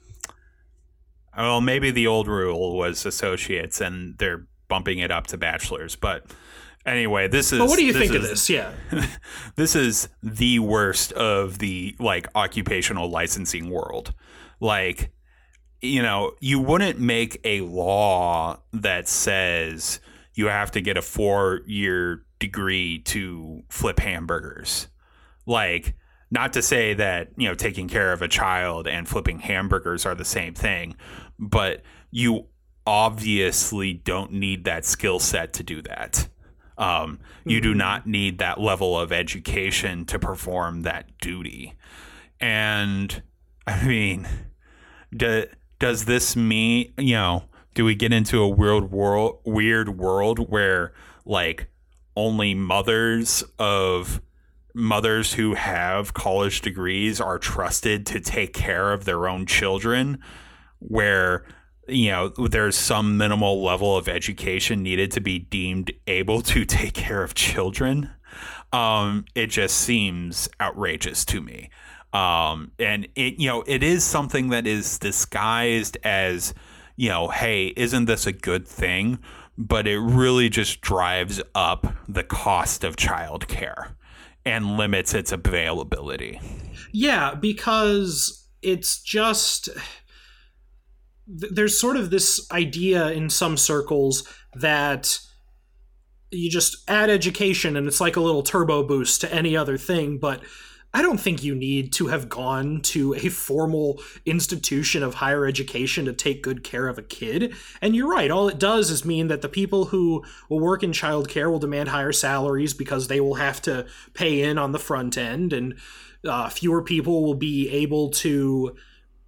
well, maybe the old rule was associates, and they're bumping it up to bachelors. But anyway, this is. But what do you think is, of this? Yeah, this is the worst of the like occupational licensing world. Like, you know, you wouldn't make a law that says you have to get a four-year degree to flip hamburgers. Like, not to say that, you know, taking care of a child and flipping hamburgers are the same thing, but you obviously don't need that skill set to do that. Um, you do mm-hmm. not need that level of education to perform that duty. And I mean, do, does this mean, you know, do we get into a weird world, weird world where like only mothers of mothers who have college degrees are trusted to take care of their own children where you know there's some minimal level of education needed to be deemed able to take care of children. Um, it just seems outrageous to me. Um, and it you know it is something that is disguised as you know hey isn't this a good thing? But it really just drives up the cost of childcare and limits its availability. Yeah, because it's just there's sort of this idea in some circles that you just add education and it's like a little turbo boost to any other thing, but I don't think you need to have gone to a formal institution of higher education to take good care of a kid. And you're right, all it does is mean that the people who will work in childcare will demand higher salaries because they will have to pay in on the front end, and uh, fewer people will be able to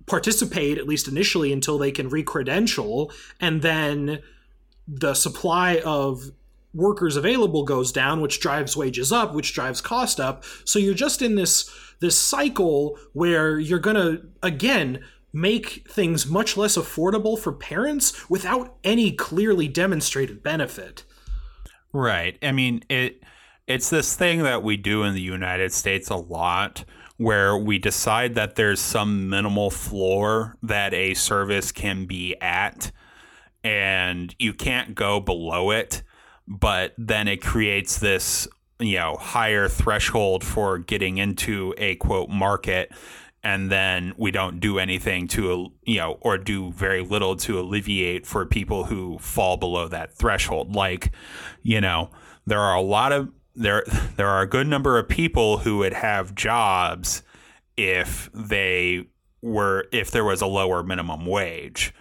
participate, at least initially, until they can recredential. And then the supply of workers available goes down which drives wages up which drives cost up. So you're just in this this cycle where you're going to again make things much less affordable for parents without any clearly demonstrated benefit. Right. I mean it it's this thing that we do in the united states a lot where we decide that there's some minimal floor that a service can be at and you can't go below it but then it creates this you know higher threshold for getting into a quote market. And then we don't do anything to you know or do very little to alleviate for people who fall below that threshold. Like you know there are a lot of there there are a good number of people who would have jobs if they were if there was a lower minimum wage.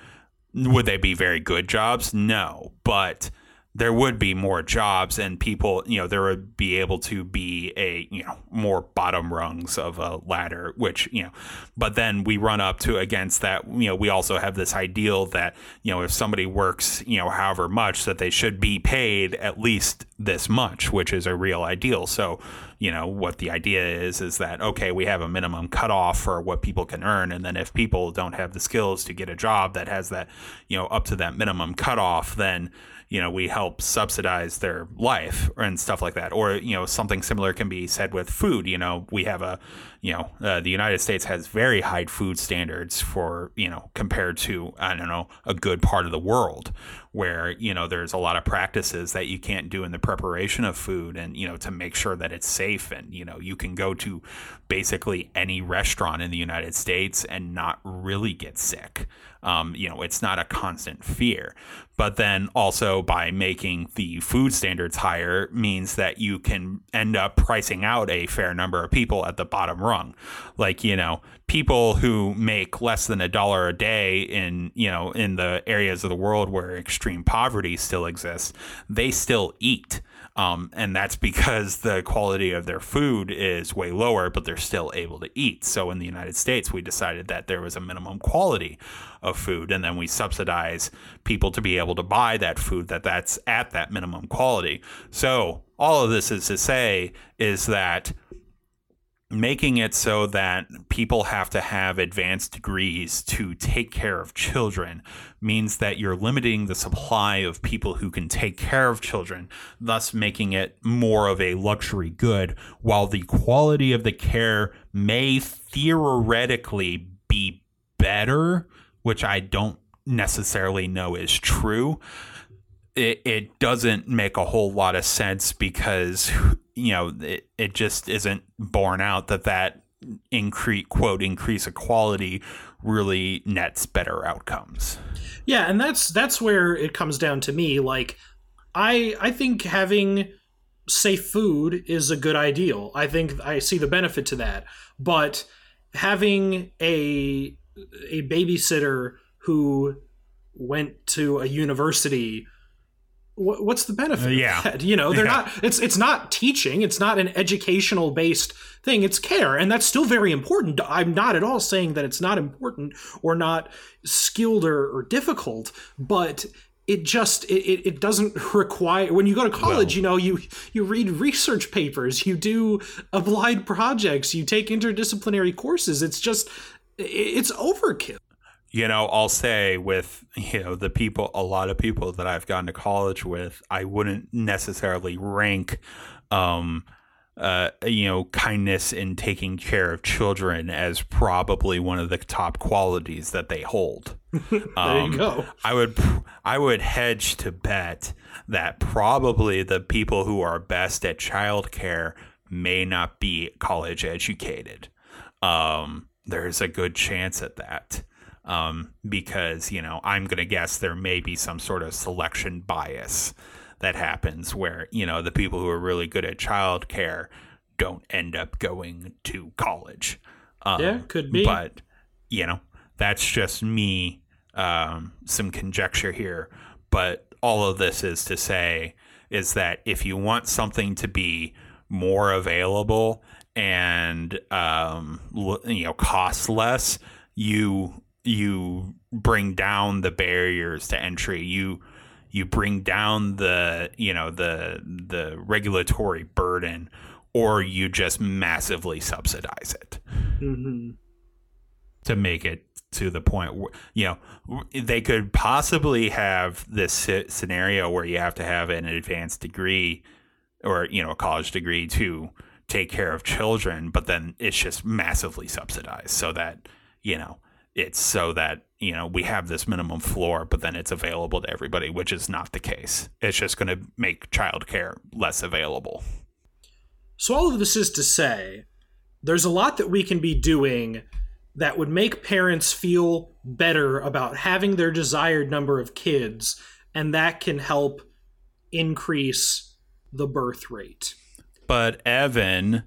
Would they be very good jobs? No. But there would be more jobs and people, you know, there would be able to be a, you know, more bottom rungs of a ladder, which, you know, but then we run up to against that, you know, we also have this ideal that, you know, if somebody works, you know, however much that they should be paid at least this much, which is a real ideal. So, you know, what the idea is, is that, okay, we have a minimum cutoff for what people can earn. And then if people don't have the skills to get a job that has that, you know, up to that minimum cutoff, then, you know, we help subsidize their life and stuff like that. Or, you know, something similar can be said with food. You know, we have a, you know, uh, the United States has very high food standards for, you know, compared to, I don't know, a good part of the world where, you know, there's a lot of practices that you can't do in the preparation of food and, you know, to make sure that it's safe. And, you know, you can go to basically any restaurant in the United States and not really get sick. Um, you know, it's not a constant fear. But then also by making the food standards higher means that you can end up pricing out a fair number of people at the bottom rung. Like, you know, people who make less than a dollar a day in, you know, in the areas of the world where extreme poverty still exists, they still eat um, and that's because the quality of their food is way lower, but they're still able to eat. So in the United States, we decided that there was a minimum quality of food, and then we subsidize people to be able to buy that food that that's at that minimum quality. So all of this is to say is that making it so that people have to have advanced degrees to take care of children means that you're limiting the supply of people who can take care of children, thus making it more of a luxury good, while the quality of the care may theoretically be better, which I don't necessarily know is true. It, it doesn't make a whole lot of sense because you know it, it just isn't borne out that that increase quote increase equality really nets better outcomes. Yeah and that's that's where it comes down to me like i i think having safe food is a good ideal. I think i see the benefit to that. But having a a babysitter who went to a university what's the benefit uh, yeah. you know they're yeah. not it's it's not teaching it's not an educational based thing it's care and that's still very important. I'm not at all saying that it's not important or not skilled or, or difficult but it just it, it doesn't require when you go to college well, you know you you read research papers you do applied projects you take interdisciplinary courses it's just it's overkill you know, I'll say with, you know, the people, a lot of people that I've gone to college with, I wouldn't necessarily rank, um, uh, you know, kindness in taking care of children as probably one of the top qualities that they hold. there um, you go. I would, I would hedge to bet that probably the people who are best at childcare may not be college educated. Um, there's a good chance at that um, because you know I'm going to guess there may be some sort of selection bias that happens where you know the people who are really good at childcare don't end up going to college. Um, yeah, could be. But you know that's just me, um, some conjecture here. But all of this is to say is that if you want something to be more available and um, you know cost less, you you bring down the barriers to entry. You you bring down the you know the the regulatory burden or you just massively subsidize it Mm-hmm. to make it to the point where you know they could possibly have this scenario where you have to have an advanced degree or you know a college degree to take care of children but then it's just massively subsidized so that you know it's so that you know we have this minimum floor but then it's available to everybody which is not the case it's just going to make childcare less available So all of this is to say, there's a lot that we can be doing that would make parents feel better about having their desired number of kids, and that can help increase the birth rate. But Evan,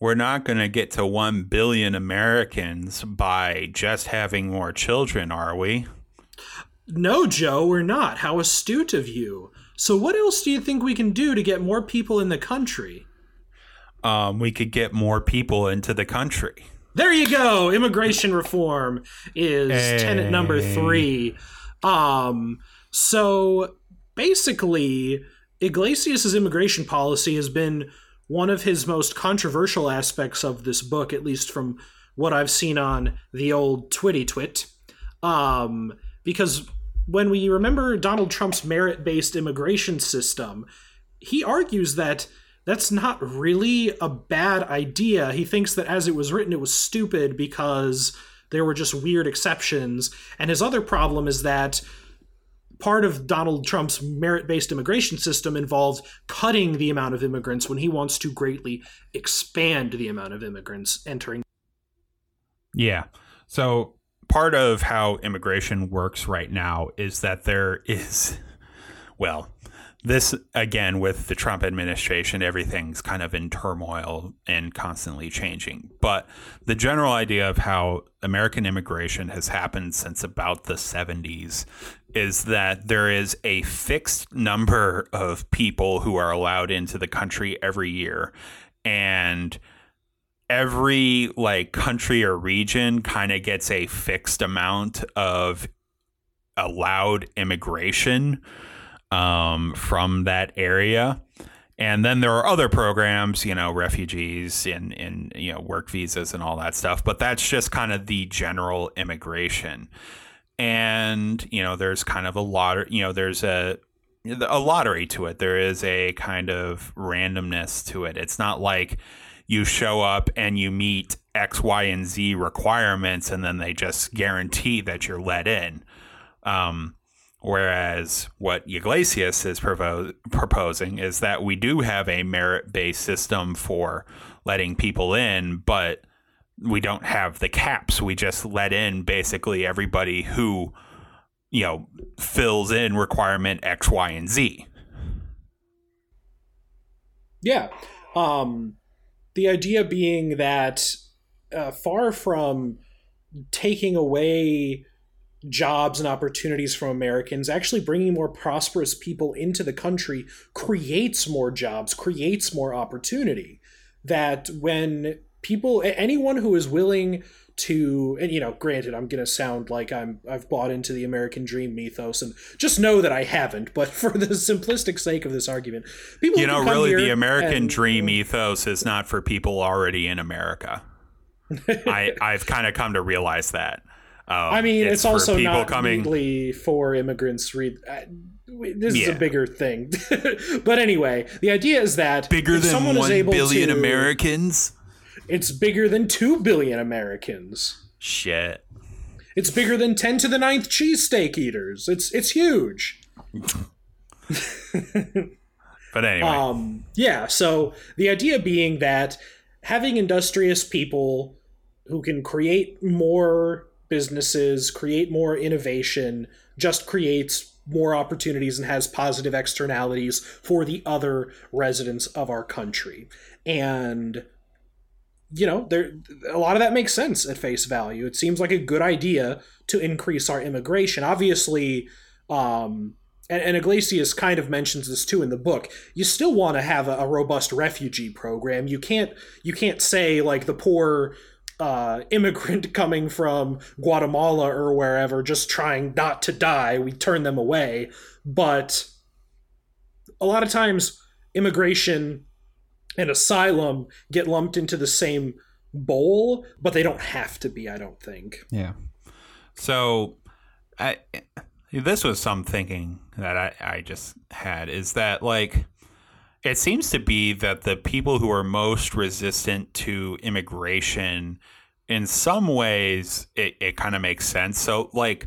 we're not going to get to 1 billion Americans by just having more children, are we? No, Joe, we're not. How astute of you. So, what else do you think we can do to get more people in the country? Um, we could get more people into the country. There you go. Immigration reform is Hey. tenant number three. Um, so basically, Yglesias' immigration policy has been one of his most controversial aspects of this book, at least from what I've seen on the old Twitty Twit. Um, because when we remember Donald Trump's merit based immigration system, he argues that that's not really a bad idea. He thinks that as it was written, it was stupid because there were just weird exceptions. And his other problem is that part of Donald Trump's merit based immigration system involves cutting the amount of immigrants when he wants to greatly expand the amount of immigrants entering. Yeah. So part of how immigration works right now is that there is, well, this again with the Trump administration, everything's kind of in turmoil and constantly changing. But the general idea of how American immigration has happened since about the 70s is that there is a fixed number of people who are allowed into the country every year. And every like country or region kind of gets a fixed amount of allowed immigration um, from that area. And then there are other programs, you know, refugees and, and, you know, work visas and all that stuff. But that's just kind of the general immigration. And, you know, there's kind of a lot, you know, there's a, a lottery to it. There is a kind of randomness to it. It's not like you show up and you meet X, Y, and Z requirements, and then they just guarantee that you're let in. Um, whereas what Yglesias is proposing is that we do have a merit based system for letting people in, but we don't have the caps. We just let in basically everybody who, you know, fills in requirement X, Y, and Z. Yeah. Um, the idea being that uh, far from taking away jobs and opportunities from Americans, actually bringing more prosperous people into the country creates more jobs, creates more opportunity. That when people, anyone who is willing to and you know granted i'm going to sound like i'm i've bought into the american dream mythos and just know that i haven't but for the simplistic sake of this argument people You know, really, the American and- dream ethos is not for people already in America. I, I've kind of come to realize that. Um, I mean, it's, for also people not coming. legally for immigrants. Read uh, this is a bigger thing, but anyway, the idea is that Bigger if than someone is one able billion to- Americans. It's bigger than two billion Americans. Shit. It's bigger than ten to the ninth cheesesteak eaters. It's it's huge. But anyway, Um, yeah, so the idea being that having industrious people who can create more businesses, create more innovation, just creates more opportunities and has positive externalities for the other residents of our country. And you know, there a lot of that makes sense at face value. It seems like a good idea to increase our immigration. Obviously, um, and, and Yglesias kind of mentions this too in the book. You still want to have a, a robust refugee program. You can't you can't say like the poor uh, immigrant coming from Guatemala or wherever just trying not to die, we turn them away. But a lot of times, immigration and asylum get lumped into the same bowl, but they don't have to be, I don't think. Yeah. So, I this was some thinking that I, I just had is that like it seems to be that the people who are most resistant to immigration in some ways it, it kind of makes sense. So like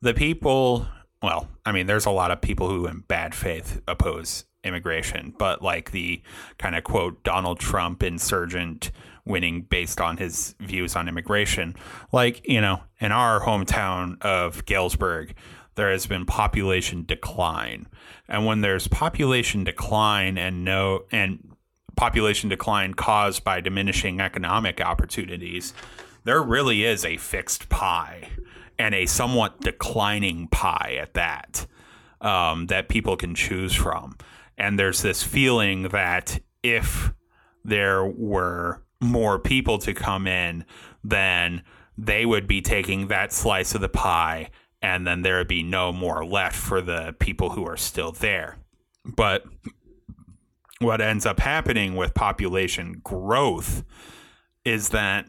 the people well i mean there's a lot of people who in bad faith oppose immigration but like the kind of quote donald trump insurgent winning based on his views on immigration. Like you know in our hometown of galesburg there has been population decline. And when there's population decline and no and population decline caused by diminishing economic opportunities, there really is a fixed pie and a somewhat declining pie at that um, that people can choose from. And there's this feeling that if there were more people to come in, then they would be taking that slice of the pie and then there would be no more left for the people who are still there. But what ends up happening with population growth is that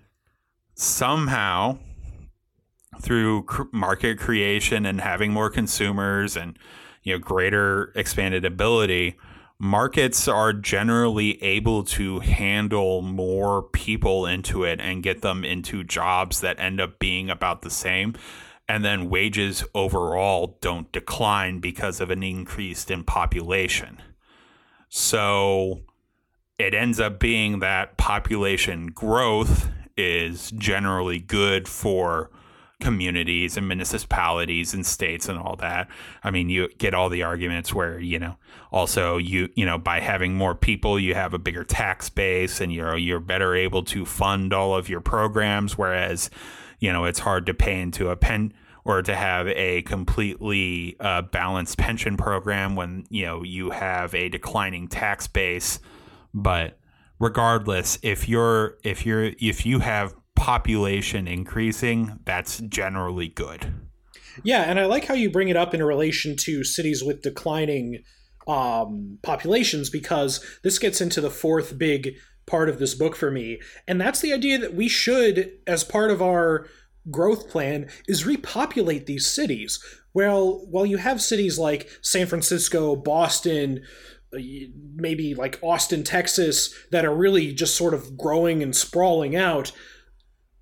somehow through market creation and having more consumers and you know greater expanded ability markets are generally able to handle more people into it and get them into jobs that end up being about the same and then wages overall don't decline because of an increase in population. So it ends up being that population growth is generally good for communities and municipalities and states and all that. I mean, you get all the arguments where, you know, also you, you know, by having more people, you have a bigger tax base and you're you're better able to fund all of your programs whereas you know it's hard to pay into a pen or to have a completely uh, balanced pension program when you know you have a declining tax base. But regardless if you're if you're if you have population increasing that's generally good. Yeah and i like how you bring it up in relation to cities with declining um, populations because this gets into the fourth big part of this book for me and that's the idea that we should as part of our growth plan is repopulate these cities. Well, while you have cities like San Francisco, Boston, uh, maybe like Austin, Texas, that are really just sort of growing and sprawling out,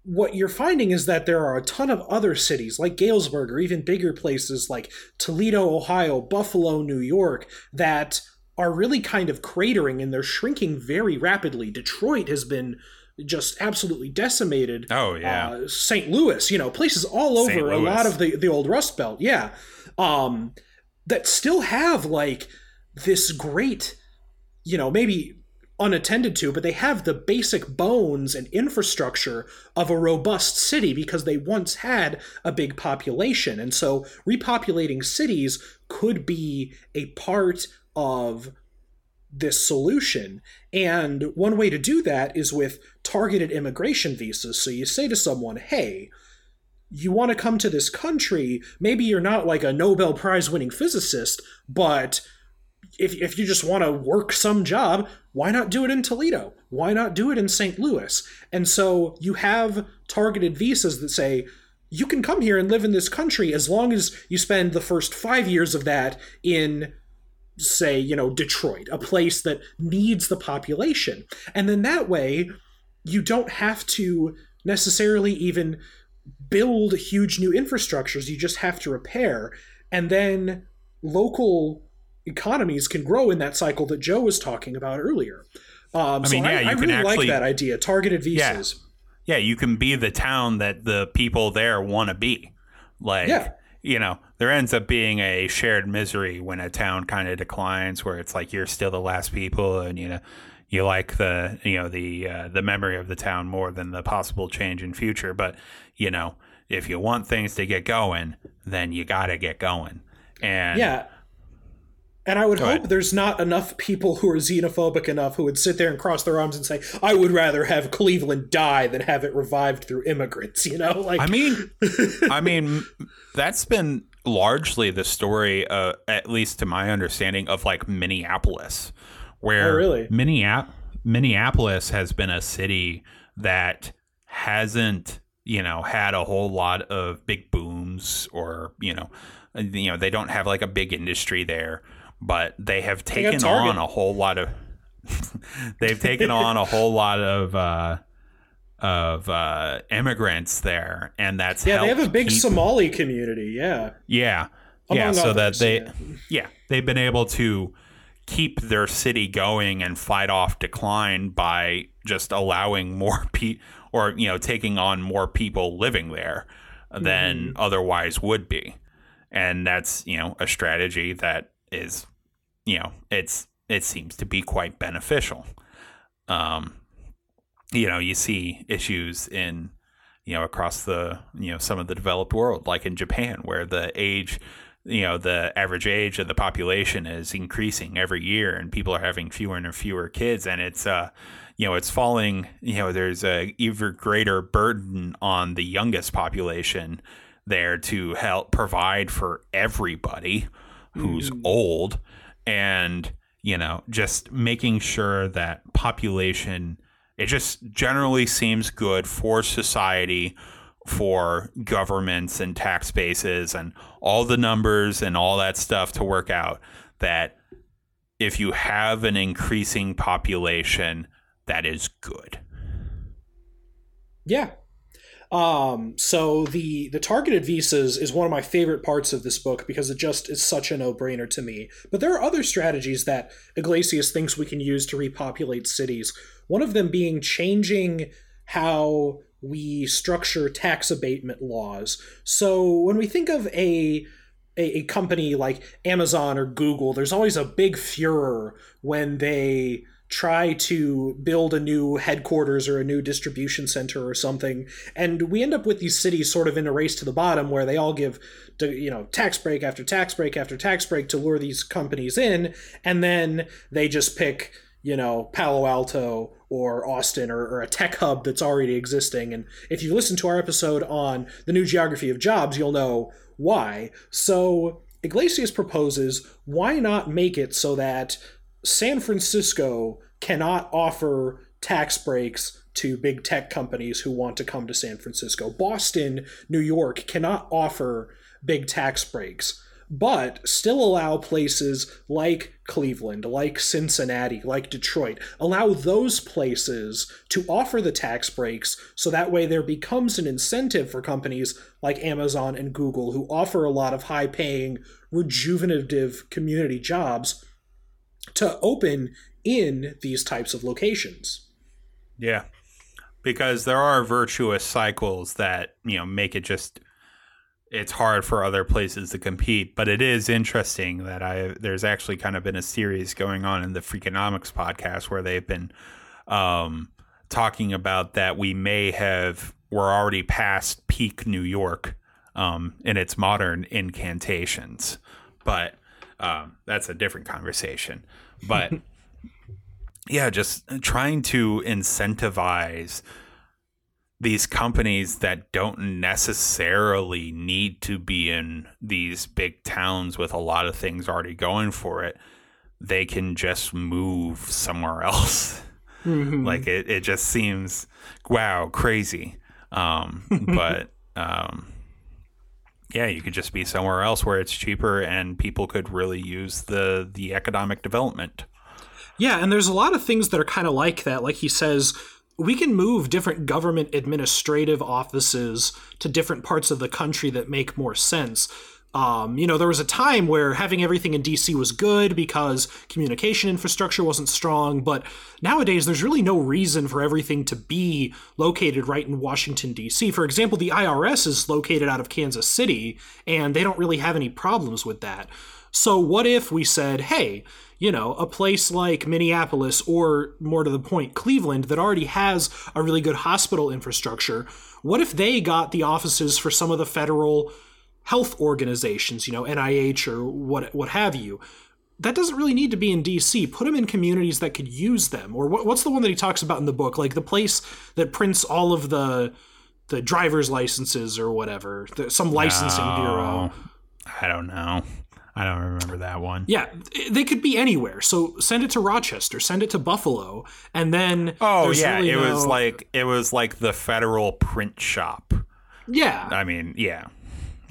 what you're finding is that there are a ton of other cities like Galesburg or even bigger places like Toledo, Ohio, Buffalo, New York that are really kind of cratering and they're shrinking very rapidly. Detroit has been just absolutely decimated. Oh yeah, uh, St. Louis, you know, places all over a lot of the the old Rust Belt. Yeah, um, that still have like this great, you know, maybe unattended to, but they have the basic bones and infrastructure of a robust city because they once had a big population. And so repopulating cities could be a part of this solution. And one way to do that is with targeted immigration visas. So you say to someone, hey, you want to come to this country, maybe you're not like a Nobel Prize winning physicist, but if, if you just want to work some job, why not do it in Toledo? Why not do it in St. Louis? And so you have targeted visas that say, you can come here and live in this country as long as you spend the first five years of that in say, you know, Detroit, a place that needs the population. And then that way, you don't have to necessarily even build huge new infrastructures, you just have to repair. And then local economies can grow in that cycle that Joe was talking about earlier. Um, I mean, so yeah, I, I really actually, like that idea. Targeted visas. Yeah. yeah, you can be the town that the people there want to be. Like, yeah you know, there ends up being a shared misery when a town kind of declines, where it's like you're still the last people, and you know, you like the you know the uh, the memory of the town more than the possible change in future. But you know, if you want things to get going, then you got to get going. And yeah, And I would Go hope ahead. there's not enough people who are xenophobic enough who would sit there and cross their arms and say, "I would rather have Cleveland die than have it revived through immigrants." You know, like I mean, I mean, that's been largely the story, uh, at least to my understanding, of like Minneapolis, where Oh, really? Minneap- Minneapolis has been a city that hasn't, you know, had a whole lot of big booms or, you know, you know, they don't have like a big industry there, but they have taken Target. on a whole lot of. they've taken on a whole lot of. Uh, of uh, immigrants there, and that's yeah, they have a big keep- Somali community. Yeah, yeah, yeah. Among So that they, yeah. yeah. they've been able to keep their city going and fight off decline by just allowing more people or you know taking on more people living there than Mm-hmm. otherwise would be, and that's you know a strategy that is you know it's it seems to be quite beneficial. Um, you know, you see issues in you know across the you know some of the developed world, like in Japan, where the age you know the average age of the population is increasing every year, and people are having fewer and fewer kids, and it's uh you know it's falling you know there's a even greater burden on the youngest population there to help provide for everybody who's old and you know just making sure that population it just generally seems good for society for governments and tax bases and all the numbers and all that stuff to work out that if you have an increasing population that is good Yeah. Um, so the the targeted visas is one of my favorite parts of this book because it just is such a no-brainer to me. But there are other strategies that Yglesias thinks we can use to repopulate cities. One of them being changing how we structure tax abatement laws. So when we think of a a, a company like Amazon or Google, there's always a big furor when they try to build a new headquarters or a new distribution center or something. And we end up with these cities sort of in a race to the bottom where they all give you know tax break after tax break after tax break to lure these companies in. And then they just pick you know palo alto or austin or, or a tech hub that's already existing. And if you listen to our episode on the new geography of jobs you'll know why. So Yglesias proposes why not make it so that San Francisco cannot offer tax breaks to big tech companies who want to come to San Francisco. Boston, New York cannot offer big tax breaks, but still allow places like Cleveland, like Cincinnati, like Detroit, allow those places to offer the tax breaks so that way there becomes an incentive for companies like Amazon and Google who offer a lot of high paying, rejuvenative community jobs to open in these types of locations. Yeah. Because there are virtuous cycles that, you know, make it just it's hard for other places to compete, but it is interesting that I there's actually kind of been a series going on in the Freakonomics podcast where they've been um talking about that we may have we're already past peak New York um in its modern incantations. But um that's a different conversation. But yeah, just trying to incentivize these companies that don't necessarily need to be in these big towns with a lot of things already going for it. They can just move somewhere else. Like it, it just seems wow, crazy. Um, but um, yeah, you could just be somewhere else where it's cheaper and people could really use the the economic development. Yeah, and there's a lot of things that are kind of like that. Like he says, we can move different government administrative offices to different parts of the country that make more sense. Um, you know, there was a time where having everything in DC was good because communication infrastructure wasn't strong, but nowadays there's really no reason for everything to be located right in Washington, DC. For example, the IRS is located out of Kansas City, and they don't really have any problems with that. So, what if we said, hey, you know, a place like Minneapolis or more to the point, Cleveland, that already has a really good hospital infrastructure, what if they got the offices for some of the federal health organizations, you know, NIH or what what have you? that doesn't really need to be in DC. Put them in communities that could use them. Or what, what's the one that he talks about in the book? Like the place that prints all of the the driver's licenses or whatever, the, some licensing No. bureau. I don't know. I don't remember that one. Yeah, they could be anywhere. So send it to Rochester, send it to Buffalo, and then Oh yeah, really it was like it was like the federal print shop. yeah, I mean, yeah,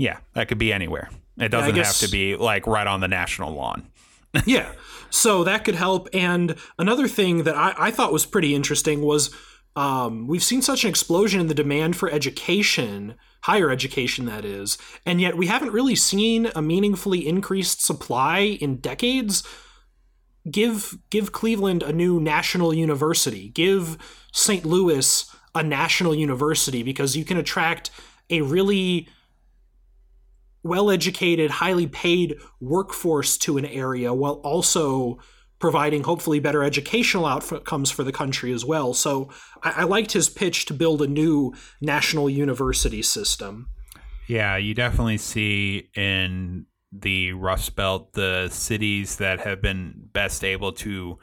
yeah, that could be anywhere. It doesn't guess- have to be like right on the national lawn. yeah. So that could help. And another thing that I, I thought was pretty interesting was um, we've seen such an explosion in the demand for education, higher education, that is, and yet we haven't really seen a meaningfully increased supply in decades. Give give Cleveland a new national university. Give St. Louis a national university because you can attract a really well educated, highly paid workforce to an area while also providing hopefully better educational outcomes for the country as well. So I, I liked his pitch to build a new national university system. Yeah, you definitely see in the Rust Belt the cities that have been best able to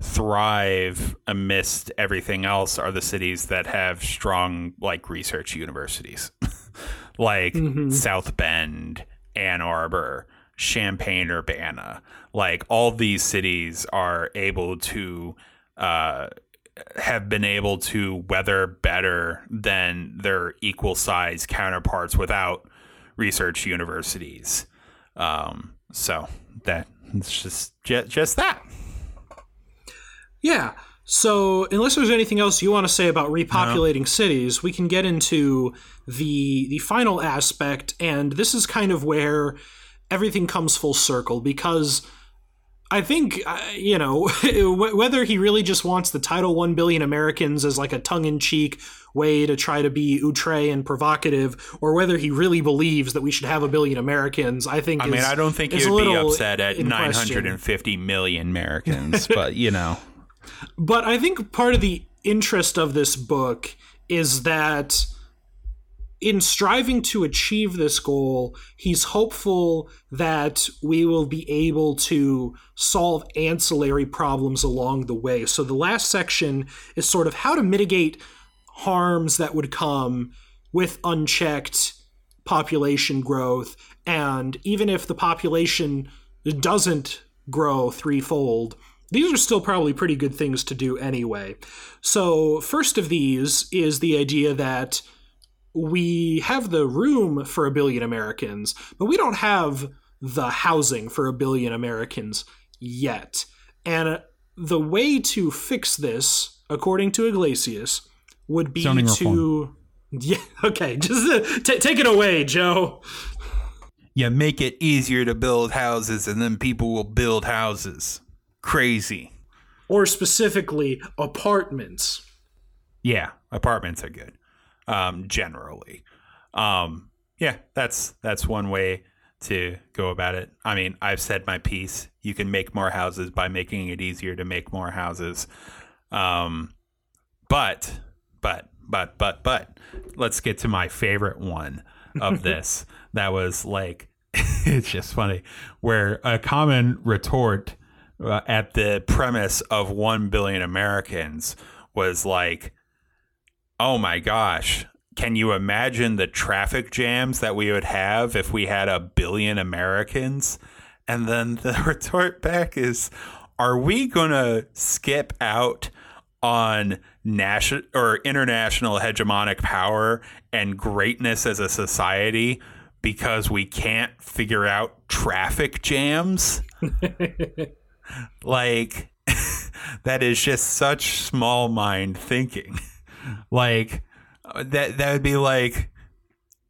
thrive amidst everything else are the cities that have strong like research universities like South Bend, Ann Arbor, Champaign Urbana. Like all these cities are able to uh, have been able to weather better than their equal size counterparts without research universities. Um, so that it's just, just that. Yeah. So, unless there's anything else you want to say about repopulating cities, we can get into the the final aspect, and this is kind of where everything comes full circle because I think uh, you know whether he really just wants the title one billion Americans as like a tongue in cheek way to try to be outre and provocative, or whether he really believes that we should have a billion Americans. I think I mean, I don't think is you'd be upset at 950 million Americans, but you know, But I think part of the interest of this book is that in striving to achieve this goal, he's hopeful that we will be able to solve ancillary problems along the way. So the last section is sort of how to mitigate harms that would come with unchecked population growth. And even if the population doesn't grow threefold, these are still probably pretty good things to do anyway. So, first of these is the idea that we have the room for a billion Americans, but we don't have the housing for a billion Americans yet. And the way to fix this, according to Yglesias, would be Zoning to. Yeah, okay, just uh, t- take it away, Joe. Yeah, make it easier to build houses, and then people will build houses. Crazy. Or specifically, apartments. Yeah, apartments are good. Um, generally. Um, yeah, that's that's one way to go about it. I mean, I've said my piece. You can make more houses by making it easier to make more houses. Um, but but but but but let's get to my favorite one of this. that was like it's just funny where a common retort Uh, at the premise of 1 billion Americans was like oh my gosh can you imagine the traffic jams that we would have if we had a billion Americans? And then the retort back is are we going to skip out on national or international hegemonic power and greatness as a society because we can't figure out traffic jams like that is just such small mind thinking. Like that that would be like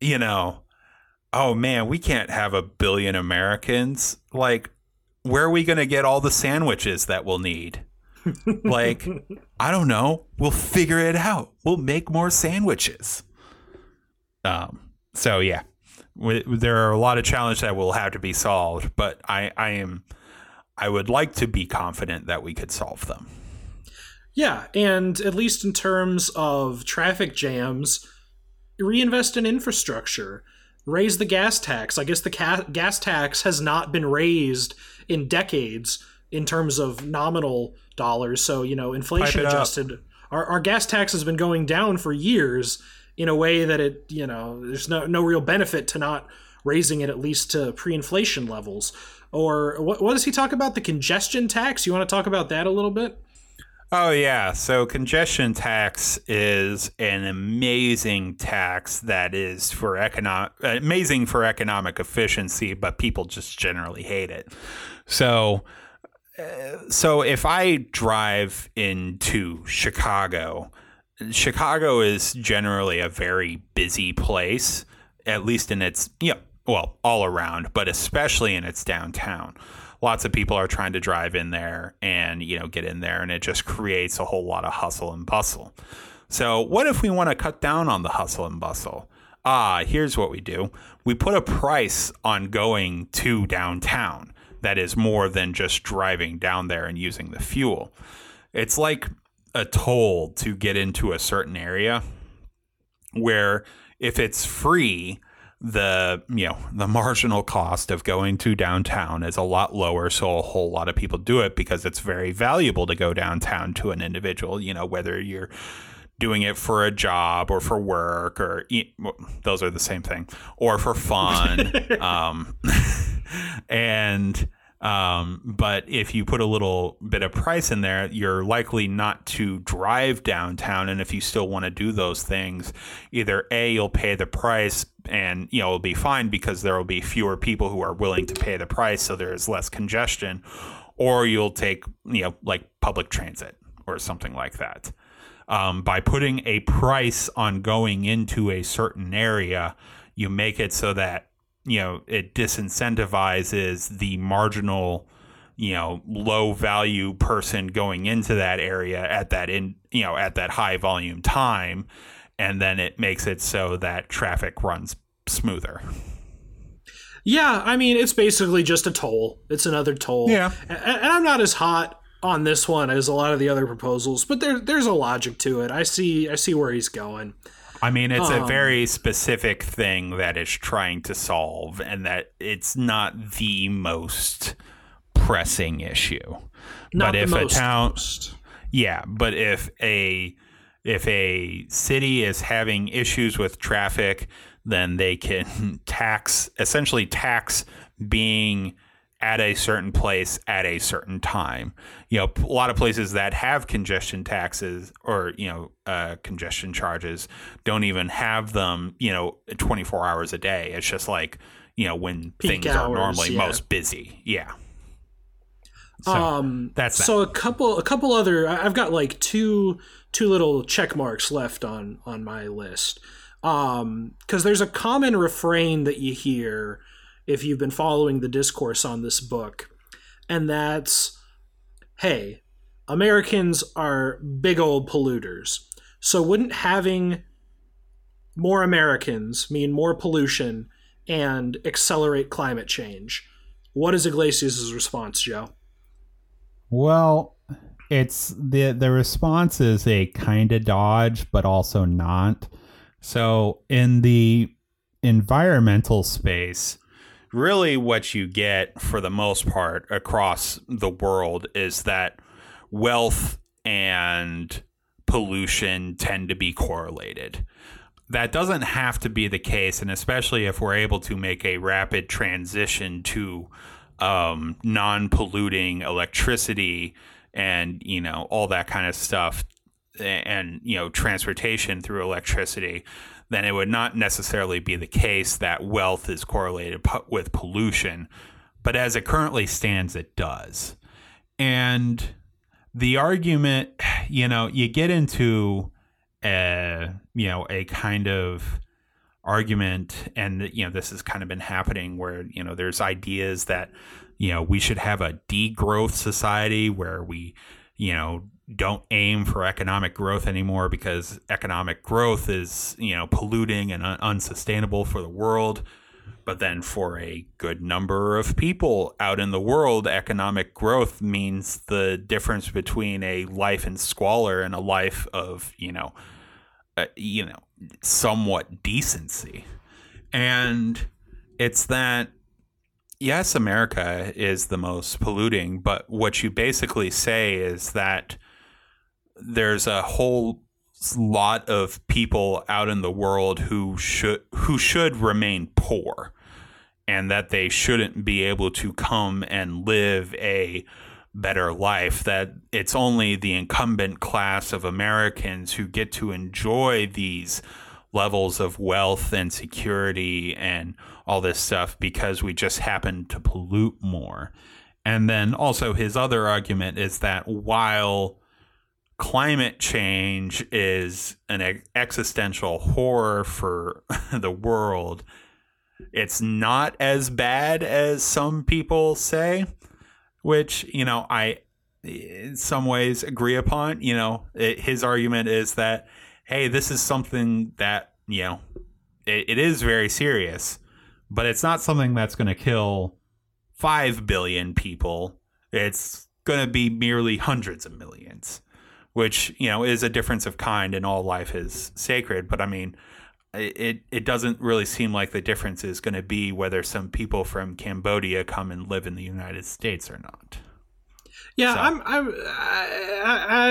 you know oh man we can't have a billion americans. Like where are we going to get all the sandwiches that we'll need? Like i don't know. We'll figure it out. We'll make more sandwiches. Um so yeah there are a lot of challenges that will have to be solved but i i am i would like to be confident that we could solve them Yeah, and at least in terms of traffic jams, reinvest in infrastructure. raise the gas tax. I guess the ca- gas tax has not been raised in decades in terms of nominal dollars. So, you know, inflation adjusted, our, our gas tax has been going down for years in a way that it, you know, there's no, no real benefit to not raising it at least to pre inflation levels. Or what, what does he talk about? The congestion tax? You want to talk about that a little bit? Oh yeah, so congestion tax is an amazing tax that is for economic amazing for economic efficiency, but people just generally hate it. So uh, so if I drive into Chicago, Chicago is generally a very busy place, at least in its yeah, well, all around, but especially in its downtown. Lots of people are trying to drive in there and you know get in there and it just creates a whole lot of hustle and bustle. So what if we want to cut down on the hustle and bustle? Ah here's what we do. We put a price on going to downtown that is more than just driving down there and using the fuel. It's like a toll to get into a certain area where if it's free the you know the marginal cost of going to downtown is a lot lower so a whole lot of people do it because it's very valuable to go downtown to an individual you know whether you're doing it for a job or for work or those are the same thing or for fun um, and um, but if you put a little bit of price in there, you're likely not to drive downtown. And if you still want to do those things, either A, you'll pay the price and, you know, it'll be fine because there will be fewer people who are willing to pay the price. So there's less congestion, or you'll take, you know, like public transit or something like that. Um, by putting a price on going into a certain area, you make it so that you know it disincentivizes the marginal you know low value person going into that area at that in you know at that high volume time and then it makes it so that traffic runs smoother. Yeah i mean it's basically just a toll. It's another toll. Yeah. And, and i'm not as hot on this one as a lot of the other proposals but there, there's a logic to it. I see i see where he's going I mean, it's um, a very specific thing that it's trying to solve, and that it's not the most pressing issue. Not but if a town, most. yeah, but if a if a city is having issues with traffic, then they can tax essentially tax being at a certain place at a certain time. You know, a lot of places that have congestion taxes or, you know, uh, congestion charges don't even have them, you know, 24 hours a day. It's just like, you know, when Peak things hours, are normally yeah. most busy. Yeah. So um that's that. so a couple a couple other I've got like two two little check marks left on on my list. Um cuz there's a common refrain that you hear if you've been following the discourse on this book and that's hey, Americans are big old polluters. So wouldn't having more Americans mean more pollution and accelerate climate change? What is Yglesias' response, Joe? Well, it's the the response is a kind of dodge, but also not. So in the environmental space, really what you get for the most part across the world is that wealth and pollution tend to be correlated. That doesn't have to be the case, and especially if we're able to make a rapid transition to um, non-polluting electricity and you know all that kind of stuff, and you know transportation through electricity, then it would not necessarily be the case that wealth is correlated with pollution. But as it currently stands, it does. And the argument, you know, you get into a, you know, a kind of argument, and, you know, this has kind of been happening where, you know, there's ideas that, you know, we should have a degrowth society where we, you know, don't aim for economic growth anymore because economic growth is you know polluting and unsustainable for the world. But then for a good number of people out in the world economic growth means the difference between a life in squalor and a life of you know uh, you know somewhat decency. And it's that, yes, America is the most polluting, but what you basically say is that there's a whole lot of people out in the world who should who should remain poor and that they shouldn't be able to come and live a better life that it's only the incumbent class of Americans who get to enjoy these levels of wealth and security and all this stuff because we just happen to pollute more. And then also his other argument is that while climate change is an existential horror for the world, it's not as bad as some people say, which, you know, I in some ways agree upon. You know, it, his argument is that, hey, this is something that, you know, it, it is very serious, but it's not something that's going to kill 5 billion people. It's going to be merely hundreds of millions, which, you know, is a difference of kind and all life is sacred. But I mean, it it doesn't really seem like the difference is going to be whether some people from Cambodia come and live in the United States or not. Yeah, so. I'm, I'm I, I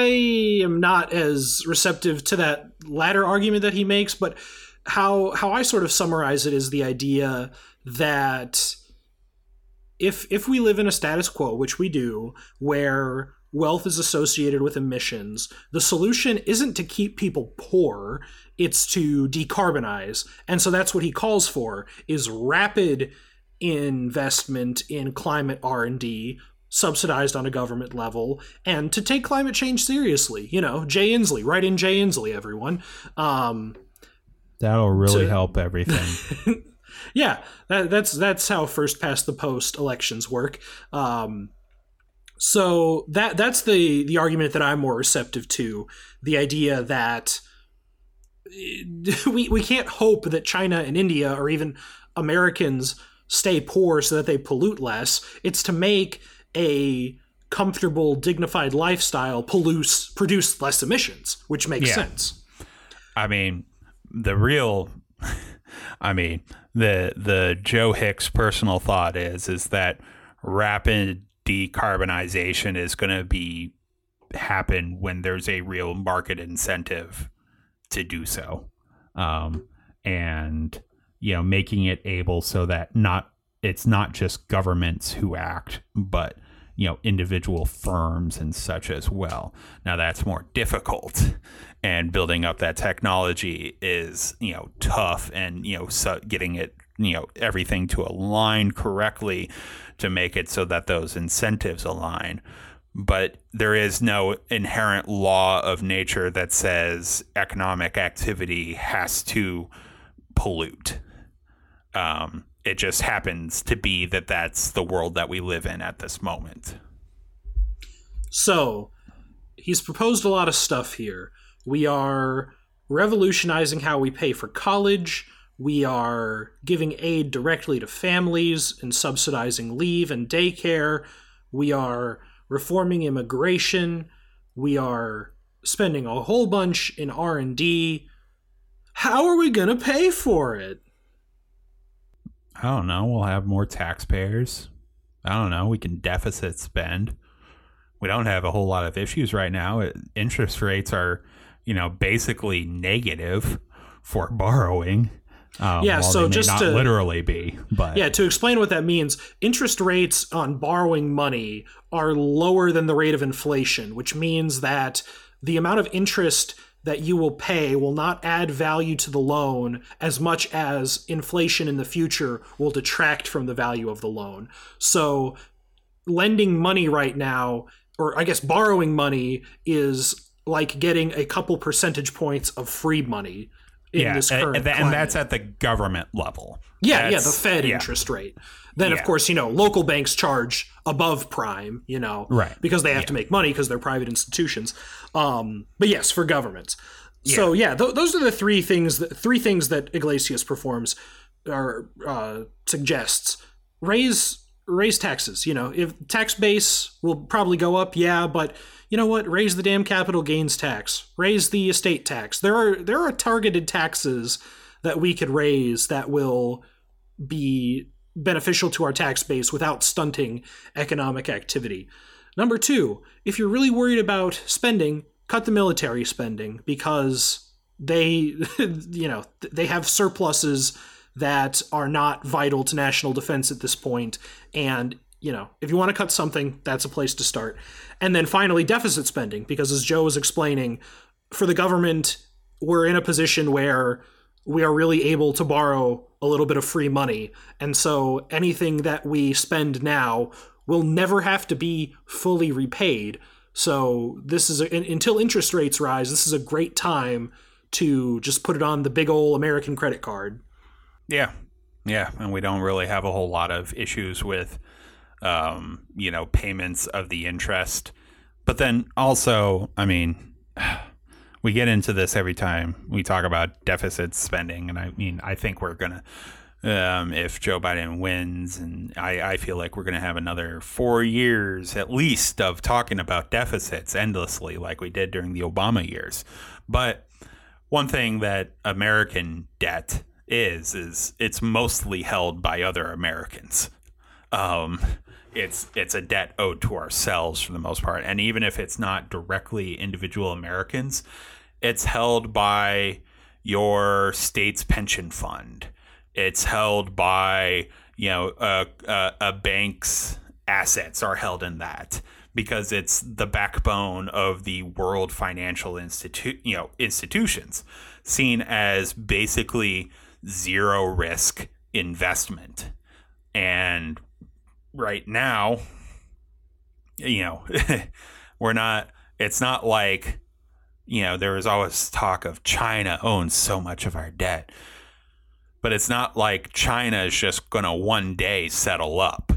am not as receptive to that latter argument that he makes, but how how I sort of summarize it is the idea that if if we live in a status quo, which we do, where wealth is associated with emissions, the solution isn't to keep people poor, it's to decarbonize. And so that's what he calls for is rapid investment in climate R&D subsidized on a government level and to take climate change seriously. You know, Jay Inslee, write in Jay Inslee everyone. Um that'll really to, help everything. yeah, that, that's that's how first past the post elections work. Um so that that's the the argument that I'm more receptive to, the idea that eh, we we can't hope that China and India or even Americans stay poor so that they pollute less. It's to make a comfortable, dignified lifestyle pollute produce less emissions, which makes yeah. sense. I mean, the real I mean, the the Joe Hicks personal thought is is that rapid decarbonization is going to be happen when there's a real market incentive to do so. Um, and you know, making it able so that not it's not just governments who act, but you know individual firms and such as well. Now that's more difficult, and building up that technology is you know tough, and you know so getting it you know everything to align correctly to make it so that those incentives align but there is no inherent law of nature that says economic activity has to pollute. Um, it just happens to be that that's the world that we live in at this moment. So, he's proposed a lot of stuff here. We are revolutionizing how we pay for college. We are giving aid directly to families and subsidizing leave and daycare. We are reforming immigration. We are spending a whole bunch in R&D. How are we going to pay for it? I don't know. We'll have more taxpayers. I don't know. We can deficit spend. We don't have a whole lot of issues right now. Uh, interest rates are, you know, basically negative for borrowing. Um, yeah, so just not to literally be, but yeah, to explain what that means, interest rates on borrowing money are lower than the rate of inflation, which means that the amount of interest that you will pay will not add value to the loan as much as inflation in the future will detract from the value of the loan. So, lending money right now, or I guess borrowing money, is like getting a couple percentage points of free money yeah, this current and, and that's at the government level. Yeah, that's, yeah, the Fed yeah. interest rate. Then yeah. of course, you know, local banks charge above prime, you know, right. because they have to make money because they're private institutions. Um, but yes, for governments. So yeah, th- those are the three things that three things that Yglesias performs or uh, suggests. Raise raise taxes. You know, if tax base will probably go up, yeah, but you know what? Raise the damn capital gains tax. Raise the estate tax. There are there are targeted taxes that we could raise that will be beneficial to our tax base without stunting economic activity. Number two, if you're really worried about spending, cut the military spending because they, you know, they have surpluses that are not vital to national defense at this. And, you know, if you want to cut something, that's a place to start. And then finally, deficit spending, because as Joe was explaining, for the government, we're in a position where we are really able to borrow a little bit of free money. And so anything that we spend now will never have to be fully repaid. So this is a, until interest rates rise, this is a great time to just put it on the big old American credit card. Yeah. Yeah, and we don't really have a whole lot of issues with um, you know, payments of the interest. But then also, I mean, we get into this every time we talk about deficit spending and I mean, I think we're going to um, if Joe Biden wins. And I, I feel like we're going to have another four years at least of talking about deficits endlessly, like we did during the Obama years. But one thing that American debt is, is it's mostly held by other Americans. Um, it's it's a debt owed to ourselves for the most part, and even if it's not directly individual Americans, it's held by your state's pension fund. It's held by you know a, a, a bank's assets are held in that because it's the backbone of the world financial institute you know institutions seen as basically zero risk investment. And right now you know we're not it's not like you know there was always talk of china owns so much of our debt but it's not like China is just going to one day settle up.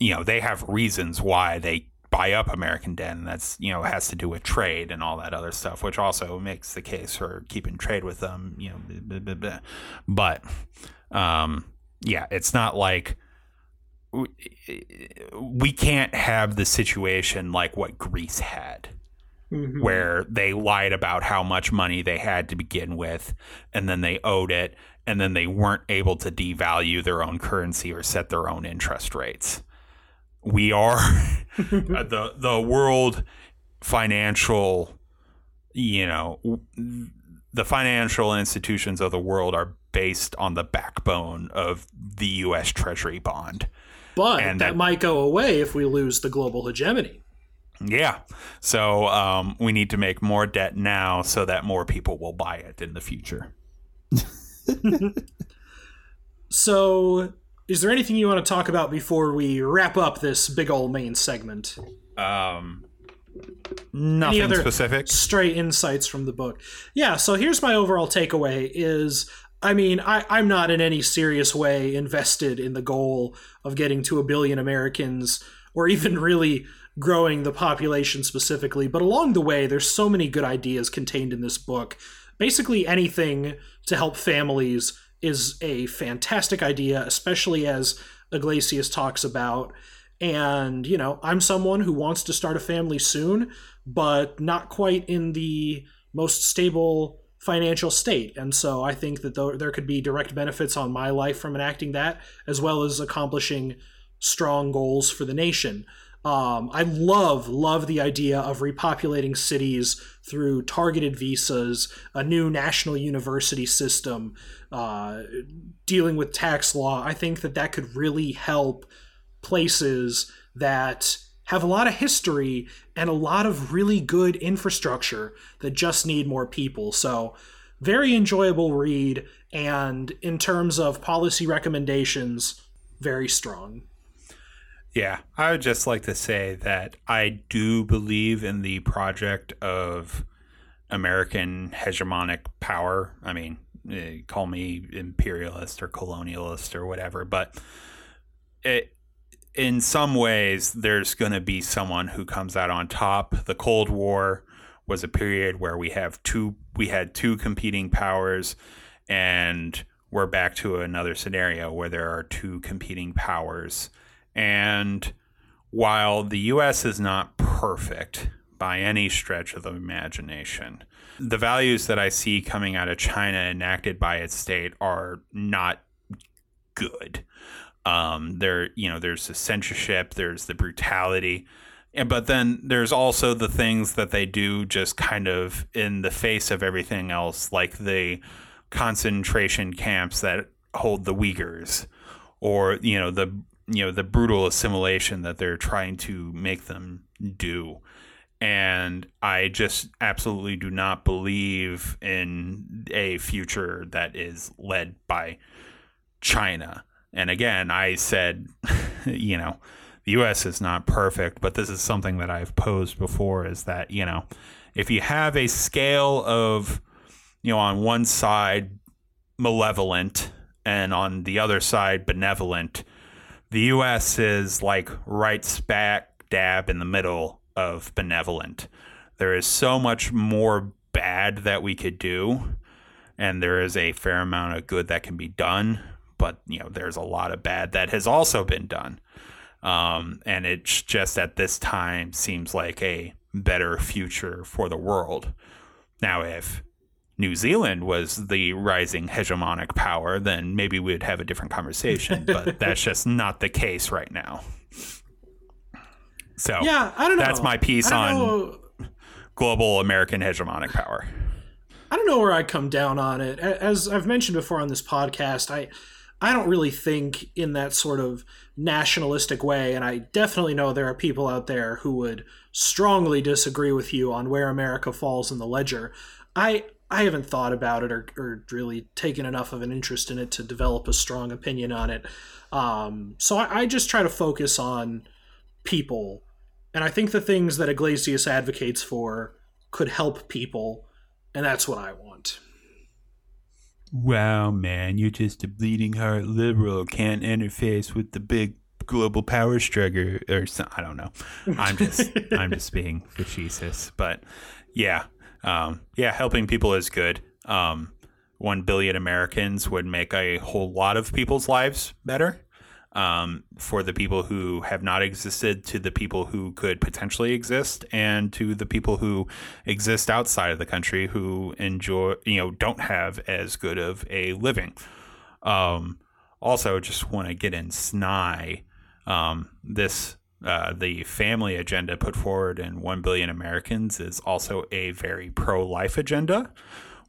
You know, they have reasons why they buy up American debt, and that's you know has to do with trade and all that other stuff, which also makes the case for keeping trade with them. You know, blah, blah, blah. but um, yeah, it's not like we can't have the situation like what Greece had. Mm-hmm. Where they lied about how much money they had to begin with, and then they owed it, and then they weren't able to devalue their own currency or set their own interest rates. We are the the world financial, you know, the financial institutions of the world are based on the backbone of the U.S. Treasury bond. But and that, that might go away if we lose the global hegemony. Yeah. So um, we need to make more debt now so that more people will buy it in the future. so, is there anything you want to talk about before we wrap up this big old main segment? Um, nothing Any specific. Straight insights from the book. Yeah. So here's my overall takeaway: is I mean, I, I'm not in any serious way invested in the goal of getting to a billion Americans or even really growing the population specifically. But along the way, there's so many good ideas contained in this book basically anything to help families is a fantastic idea, especially as Yglesias talks about. And, you know, I'm someone who wants to start a family soon, but not quite in the most stable financial state. And so I think that there could be direct benefits on my life from enacting that, as well as accomplishing strong goals for the nation. Um, I love, love the idea of repopulating cities through targeted visas, a new national university system, uh, dealing with tax law. I think that that could really help places that have a lot of history and a lot of really good infrastructure that just need more people. So, very enjoyable read. And in terms of policy recommendations, very strong. Yeah, I would just like to say that I do believe in the project of American hegemonic power. I mean, eh, call me imperialist or colonialist or whatever, but it, in some ways, there's going to be someone who comes out on top. The Cold War was a period where we have two, we had two competing powers, and we're back to another scenario where there are two competing powers and while the US is not perfect by any stretch of the imagination. The values that I see coming out of China enacted by its state are not good. Um, there, you know, there's the censorship, there's the brutality, and but then there's also the things that they do just kind of in the face of everything else, like the concentration camps that hold the Uyghurs, or you know the you know the brutal assimilation that they're trying to make them do. And I just absolutely do not believe in a future that is led by China. And again, I said, you know, the US is not perfect, but this is something that I've posed before is that, you know, if you have a scale of, you know, on one side malevolent and on the other side benevolent, the US is like right smack dab in the middle of benevolent. There is so much more bad that we could do, and there is a fair amount of good that can be done, but you know, there's a lot of bad that has also been done. Um, and it's just at this time seems like a better future for the world. Now, if New Zealand was the rising hegemonic power, then maybe we'd have a different conversation. but that's just not the case right now. So Yeah, I don't know. that's my piece on know- global American hegemonic power. I don't know where I come down on it. As I've mentioned before on this podcast, I I don't really think in that sort of nationalistic way, and I definitely know there are people out there who would strongly disagree with you on where America falls in the ledger. I I haven't thought about it or, or really taken enough of an interest in it to develop a strong opinion on it. Um, so I, I just try to focus on people, and I think the things that Yglesias advocates for could help people, and that's what I want. Wow, man, you're just a bleeding heart liberal. Can't interface with the big global power struggle, or some, I don't know. I'm just, I'm just being facetious, but yeah, um, yeah, helping people is good. Um, One billion Americans would make a whole lot of people's lives better. Um, for the people who have not existed, to the people who could potentially exist, and to the people who exist outside of the country who enjoy, you know, don't have as good of a living. Um, also, just want to get in snide. Um, this uh, the family agenda put forward in 1 billion Americans is also a very pro life agenda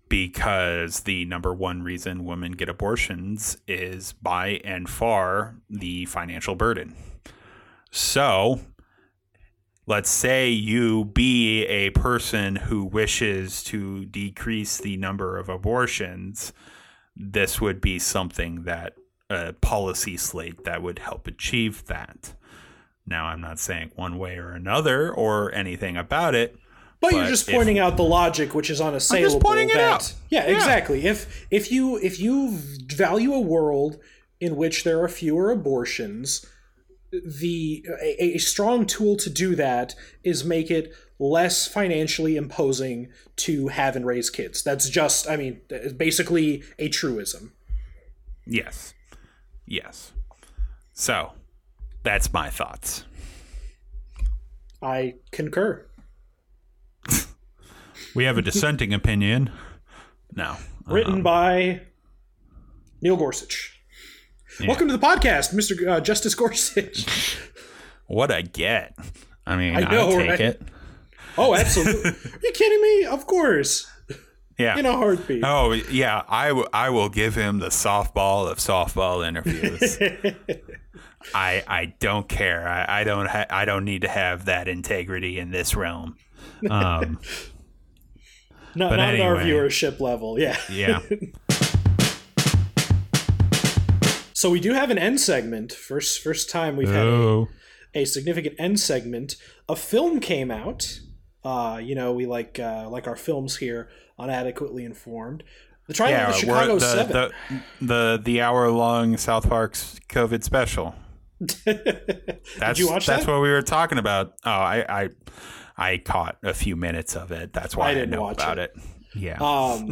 because the number one reason women get abortions is by and far the financial burden. So, let's say you be a person who wishes to decrease the number of abortions, this would be something that a policy slate that would help achieve that. Now, I'm not saying one way or another or anything about it. But, you're just if- pointing out the logic, which is unassailable. pointing it that, out. Yeah, Yeah. exactly. If if you if you value a world in which there are fewer abortions, the a, a strong tool to do that is make it less financially imposing to have and raise kids. That's just, I mean, basically a truism. Yes. Yes. So, that's my thoughts. I concur. We have a dissenting opinion. No. Written by Neil Gorsuch. Welcome to the podcast, Mr. Uh, Justice Gorsuch. What I get. I mean, I know, take right? it. Oh, absolutely. Are you kidding me? Of course. Yeah. In a heartbeat. Oh yeah, I, w- I will give him the softball of softball interviews. I I don't care. I, I don't ha- I don't need to have that integrity in this realm. Um, not not at our viewership level. Yeah. yeah. So we do have an end segment. First first time we've had a, Oh. a significant end segment. A film came out. Uh, you know, we like uh, like our films here on adequately informed. The Trial Yeah, of the Chicago the, Seven. the the the hour long South Park's COVID special. That's, Did you watch that's that? what we were talking about. Oh, I, I I caught a few minutes of it. That's why I I, didn't know watch about it. it. Yeah. Um,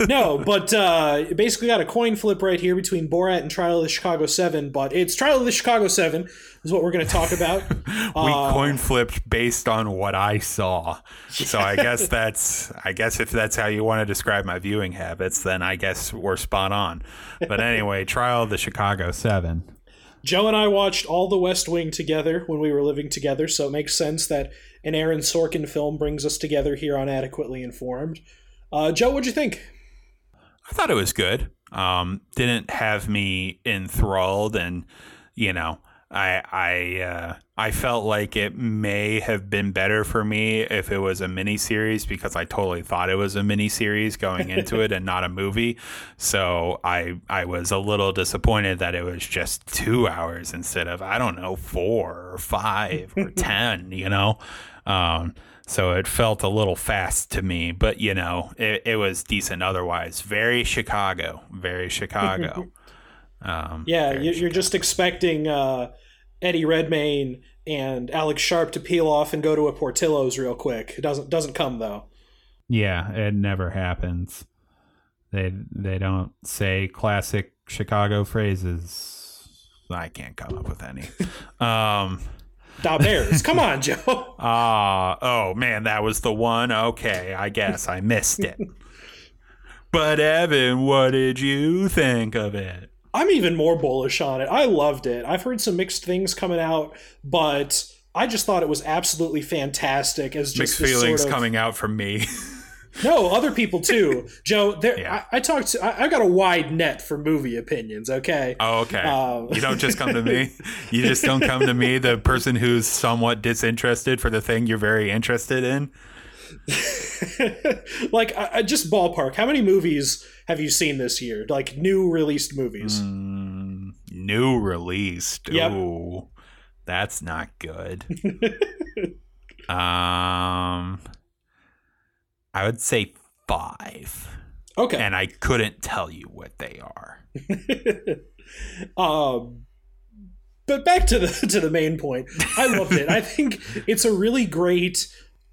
no, but uh, basically got a coin flip right here between Borat and Trial of the Chicago Seven. But it's Trial of the Chicago Seven is what we're going to talk about. we Uh, coin flipped based on what I saw. So I guess that's I guess if that's how you want to describe my viewing habits, then I guess we're spot on. But anyway, Trial of the Chicago Seven. Joe and I watched all the West Wing together when we were living together, so it makes sense that an Aaron Sorkin film brings us together here on Adequately Informed. Uh, Joe, what'd you think? I thought it was good. Um, didn't have me enthralled, and you know, I I uh, I felt like it may have been better for me if it was a miniseries because I totally thought it was a miniseries going into it and not a movie. So I I was a little disappointed that it was just two hours instead of I don't know four or five or ten. You know. Um, so it felt a little fast to me, but you know, it, it was decent otherwise. Very Chicago, very Chicago. Um, Yeah, you're just expecting uh, Eddie Redmayne and Alex Sharp to peel off and go to a Portillo's real quick. It doesn't doesn't come though. Yeah, it never happens. They they don't say classic Chicago phrases. I can't come up with any. um, Da Bears, come on, Joe. ah, oh man, that was the one. Okay, I guess I missed it. but Evan, what did you think of it? I'm even more bullish on it. I loved it. I've heard some mixed things coming out, but I just thought it was absolutely fantastic. As just Mixed feelings sort of, coming out from me. No, other people too. Joe, there. Yeah. I, I talked to. I, I got a wide net for movie opinions. Okay. Oh, okay. Um, you don't just come to me. You just don't come to me, the person who's somewhat disinterested for the thing you're very interested in. like, I, I just ballpark. How many movies have you seen this year? Like new released movies. Mm, new released. Yep. Ooh, that's not good. um, I would say five, Okay. and I couldn't tell you what they are. um, but back to the to the main point. I loved it. I think it's a really great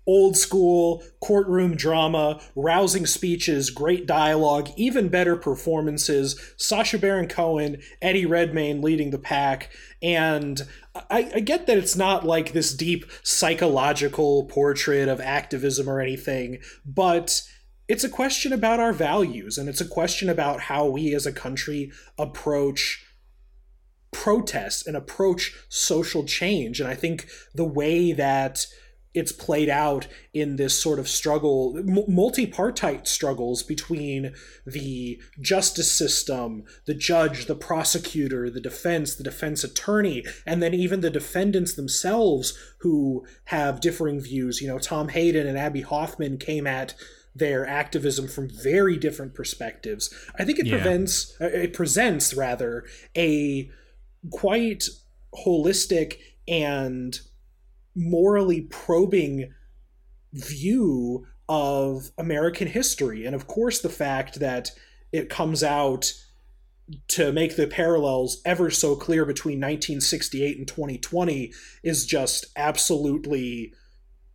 old school courtroom drama, rousing speeches, great dialogue, even better performances. Sacha Baron Cohen, Eddie Redmayne leading the pack, and I, I get that it's not like this deep psychological portrait of activism or anything, but it's a question about our values and it's a question about how we as a country approach protest and approach social change. And I think the way that it's played out in this sort of struggle, m- multi-partite struggles between the justice system, the judge, the prosecutor, the defense, the defense attorney, and then even the defendants themselves who have differing views. You know, Tom Hayden and Abbie Hoffman came at their activism from very different perspectives. I think it Yeah. prevents, uh, it presents rather a quite holistic and morally probing view of American history. And of course, the fact that it comes out to make the parallels ever so clear between 1968 and 2020 is just absolutely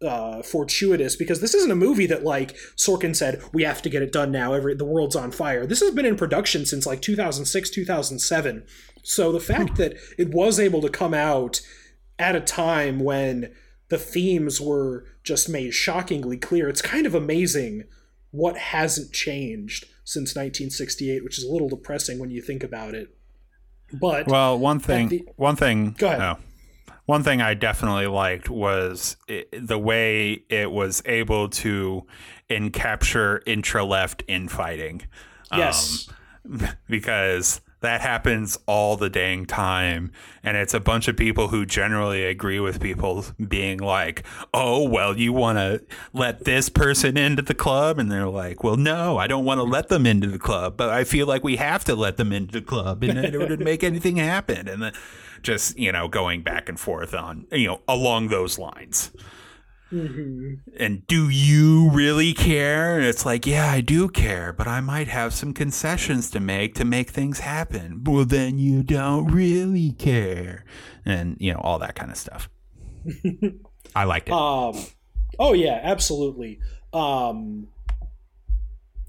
uh, fortuitous because this isn't a movie that like Sorkin said we have to get it done now. Every the world's on fire. This has been in production since like 2006, 2007. So the fact that it was able to come out at a time when the themes were just made shockingly clear, it's kind of amazing what hasn't changed since 1968, which is a little depressing when you think about it. But Well, one thing, the- one thing. Go ahead. oh. one thing I definitely liked was it, the way it was able to encapture intra left infighting. yes, Um, because that happens all the dang time. And it's a bunch of people who generally agree with people being like, oh, well, you want to let this person into the club? And they're like, well, no, I don't want to let them into the club, but I feel like we have to let them into the club in order to make anything happen. And then just, you know, going back and forth on, you know, along those lines and do you really care? And it's like, yeah, I do care, but I might have some concessions to make to make things happen. Well, then you don't really care. And, you know, all that kind of stuff. I liked it. Um, oh yeah, absolutely. Um,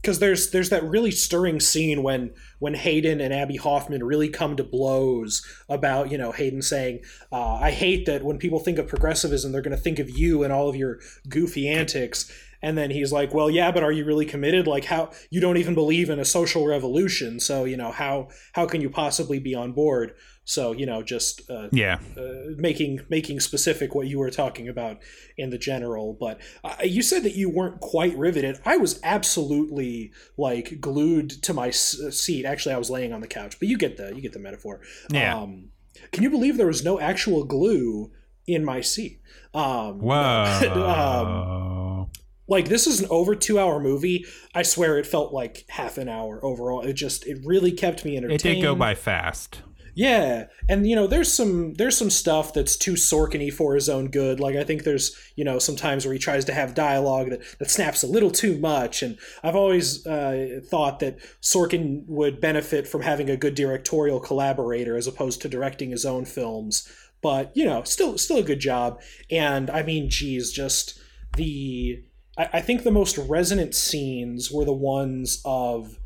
because there's there's that really stirring scene when when Hayden and Abbie Hoffman really come to blows about you know Hayden saying uh, I hate that when people think of progressivism they're going to think of you and all of your goofy antics. And then he's like well yeah but are you really committed? Like how you don't even believe in a social revolution so you know how how can you possibly be on board so you know, just uh, yeah, uh, making making specific what you were talking about in the general. But uh, you said that you weren't quite riveted. I was absolutely like glued to my s- uh, seat. Actually, I was laying on the couch. But you get the you get the metaphor. Yeah. Um, can you believe there was no actual glue in my seat? Um, Whoa. um, like this is an over two hour movie. I swear it felt like half an hour overall. It just it really kept me entertained. It did go by fast. Yeah, and you know, there's some there's some stuff that's too Sorkin-y for his own good. Like I think there's you know sometimes where he tries to have dialogue that, that snaps a little too much, and I've always uh, thought that Sorkin would benefit from having a good directorial collaborator as opposed to directing his own films. But you know, still still a good job. And I mean, geez, just the I, I think the most resonant scenes were the ones of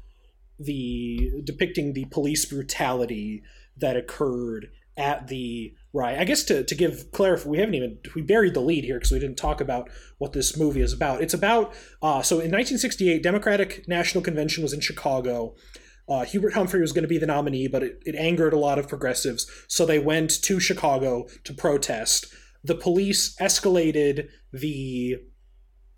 the depicting the police brutality that occurred at the riot. I guess to, to give clarify, we haven't even we buried the lead here because we didn't talk about what this movie is about. It's about uh, so in 1968, Democratic National Convention was in Chicago. Uh, Hubert Humphrey was going to be the nominee, but it, it angered a lot of progressives, so they went to Chicago to protest. The police escalated the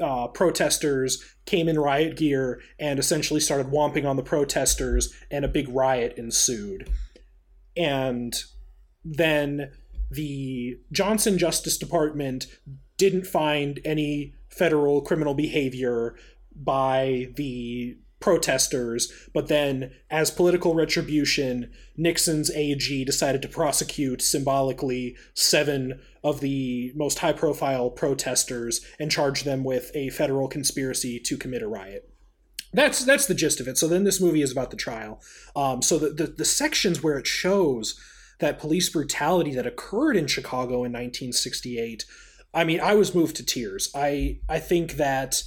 uh, protesters came in riot gear and essentially started whomping on the protesters, and a big riot ensued. And then the Johnson Justice Department didn't find any federal criminal behavior by the protesters, but then, as political retribution, Nixon's AG decided to prosecute symbolically seven of the most high profile protesters and charge them with a federal conspiracy to commit a riot. That's that's the gist of it. So then this movie is about the trial. Um, so the, the the sections where it shows that police brutality that occurred in Chicago in 1968, I mean, I was moved to tears. I I think that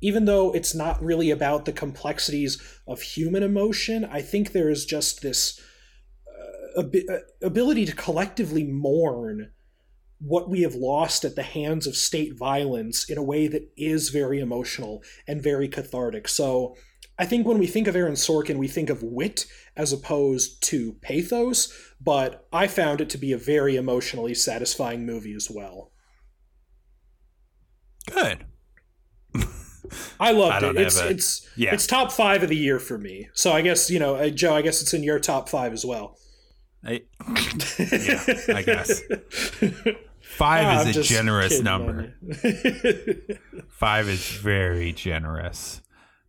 even though it's not really about the complexities of human emotion, I think there is just this uh, ab- ability to collectively mourn what we have lost at the hands of state violence in a way that is very emotional and very cathartic. So I think when we think of Aaron Sorkin, we think of wit as opposed to pathos, but I found it to be a very emotionally satisfying movie as well. Good. I loved I it. It's a- it's yeah. it's top five of the year for me. So I guess you know, uh, Joe. I guess it's in your top five as well. I, yeah, I guess. Five I'm is a generous number. Five is very generous.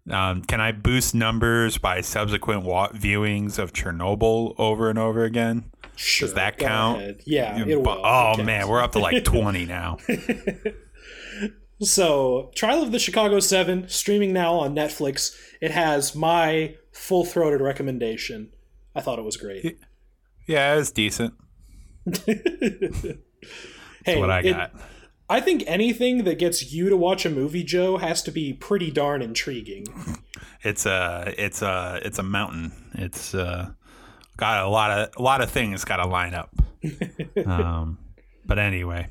Um, can I boost numbers by subsequent wa- viewings of Chernobyl over and over again? sure, Does that count? ahead. Yeah, You- will. oh man, we're up to like 20 now. So, Trial of the Chicago Seven, streaming now on Netflix. It has my full throated recommendation. I thought it was great. Yeah, it was decent. hey, what I it- I think anything that gets you to watch a movie, Joe, has to be pretty darn intriguing. It's a it's a it's a mountain. It's uh, got a lot of a lot of things got to line up. um, but anyway,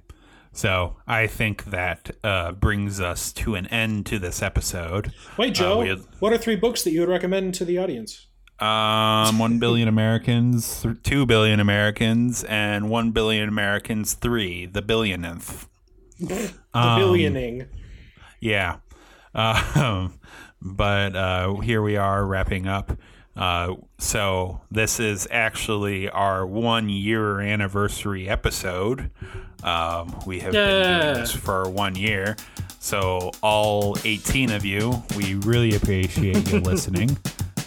so I think that uh, brings us to an end to this episode. Wait, Joe, we had- what are three books that you would recommend to the audience? Um, one billion Americans, th- two billion Americans, and one billion Americans three, the billionth. The Um, Billioning. Yeah. Um, but uh, here we are wrapping up. Uh, so this is actually our one year anniversary episode. Um, we have been doing this for one year. So all 18 of you, we really appreciate you listening.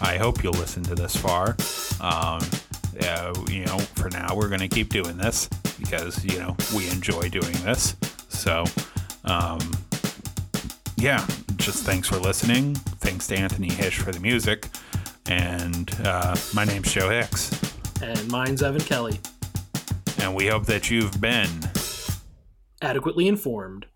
I hope you'll listen to this far. Um, uh, you know, for now, we're going to keep doing this because, you know, we enjoy doing this. So, um, yeah, just thanks for listening. Thanks to Anthony Hish for the music. And uh, my name's Joe Hicks. And mine's Evan Kelly. And we hope that you've been Adequately informed.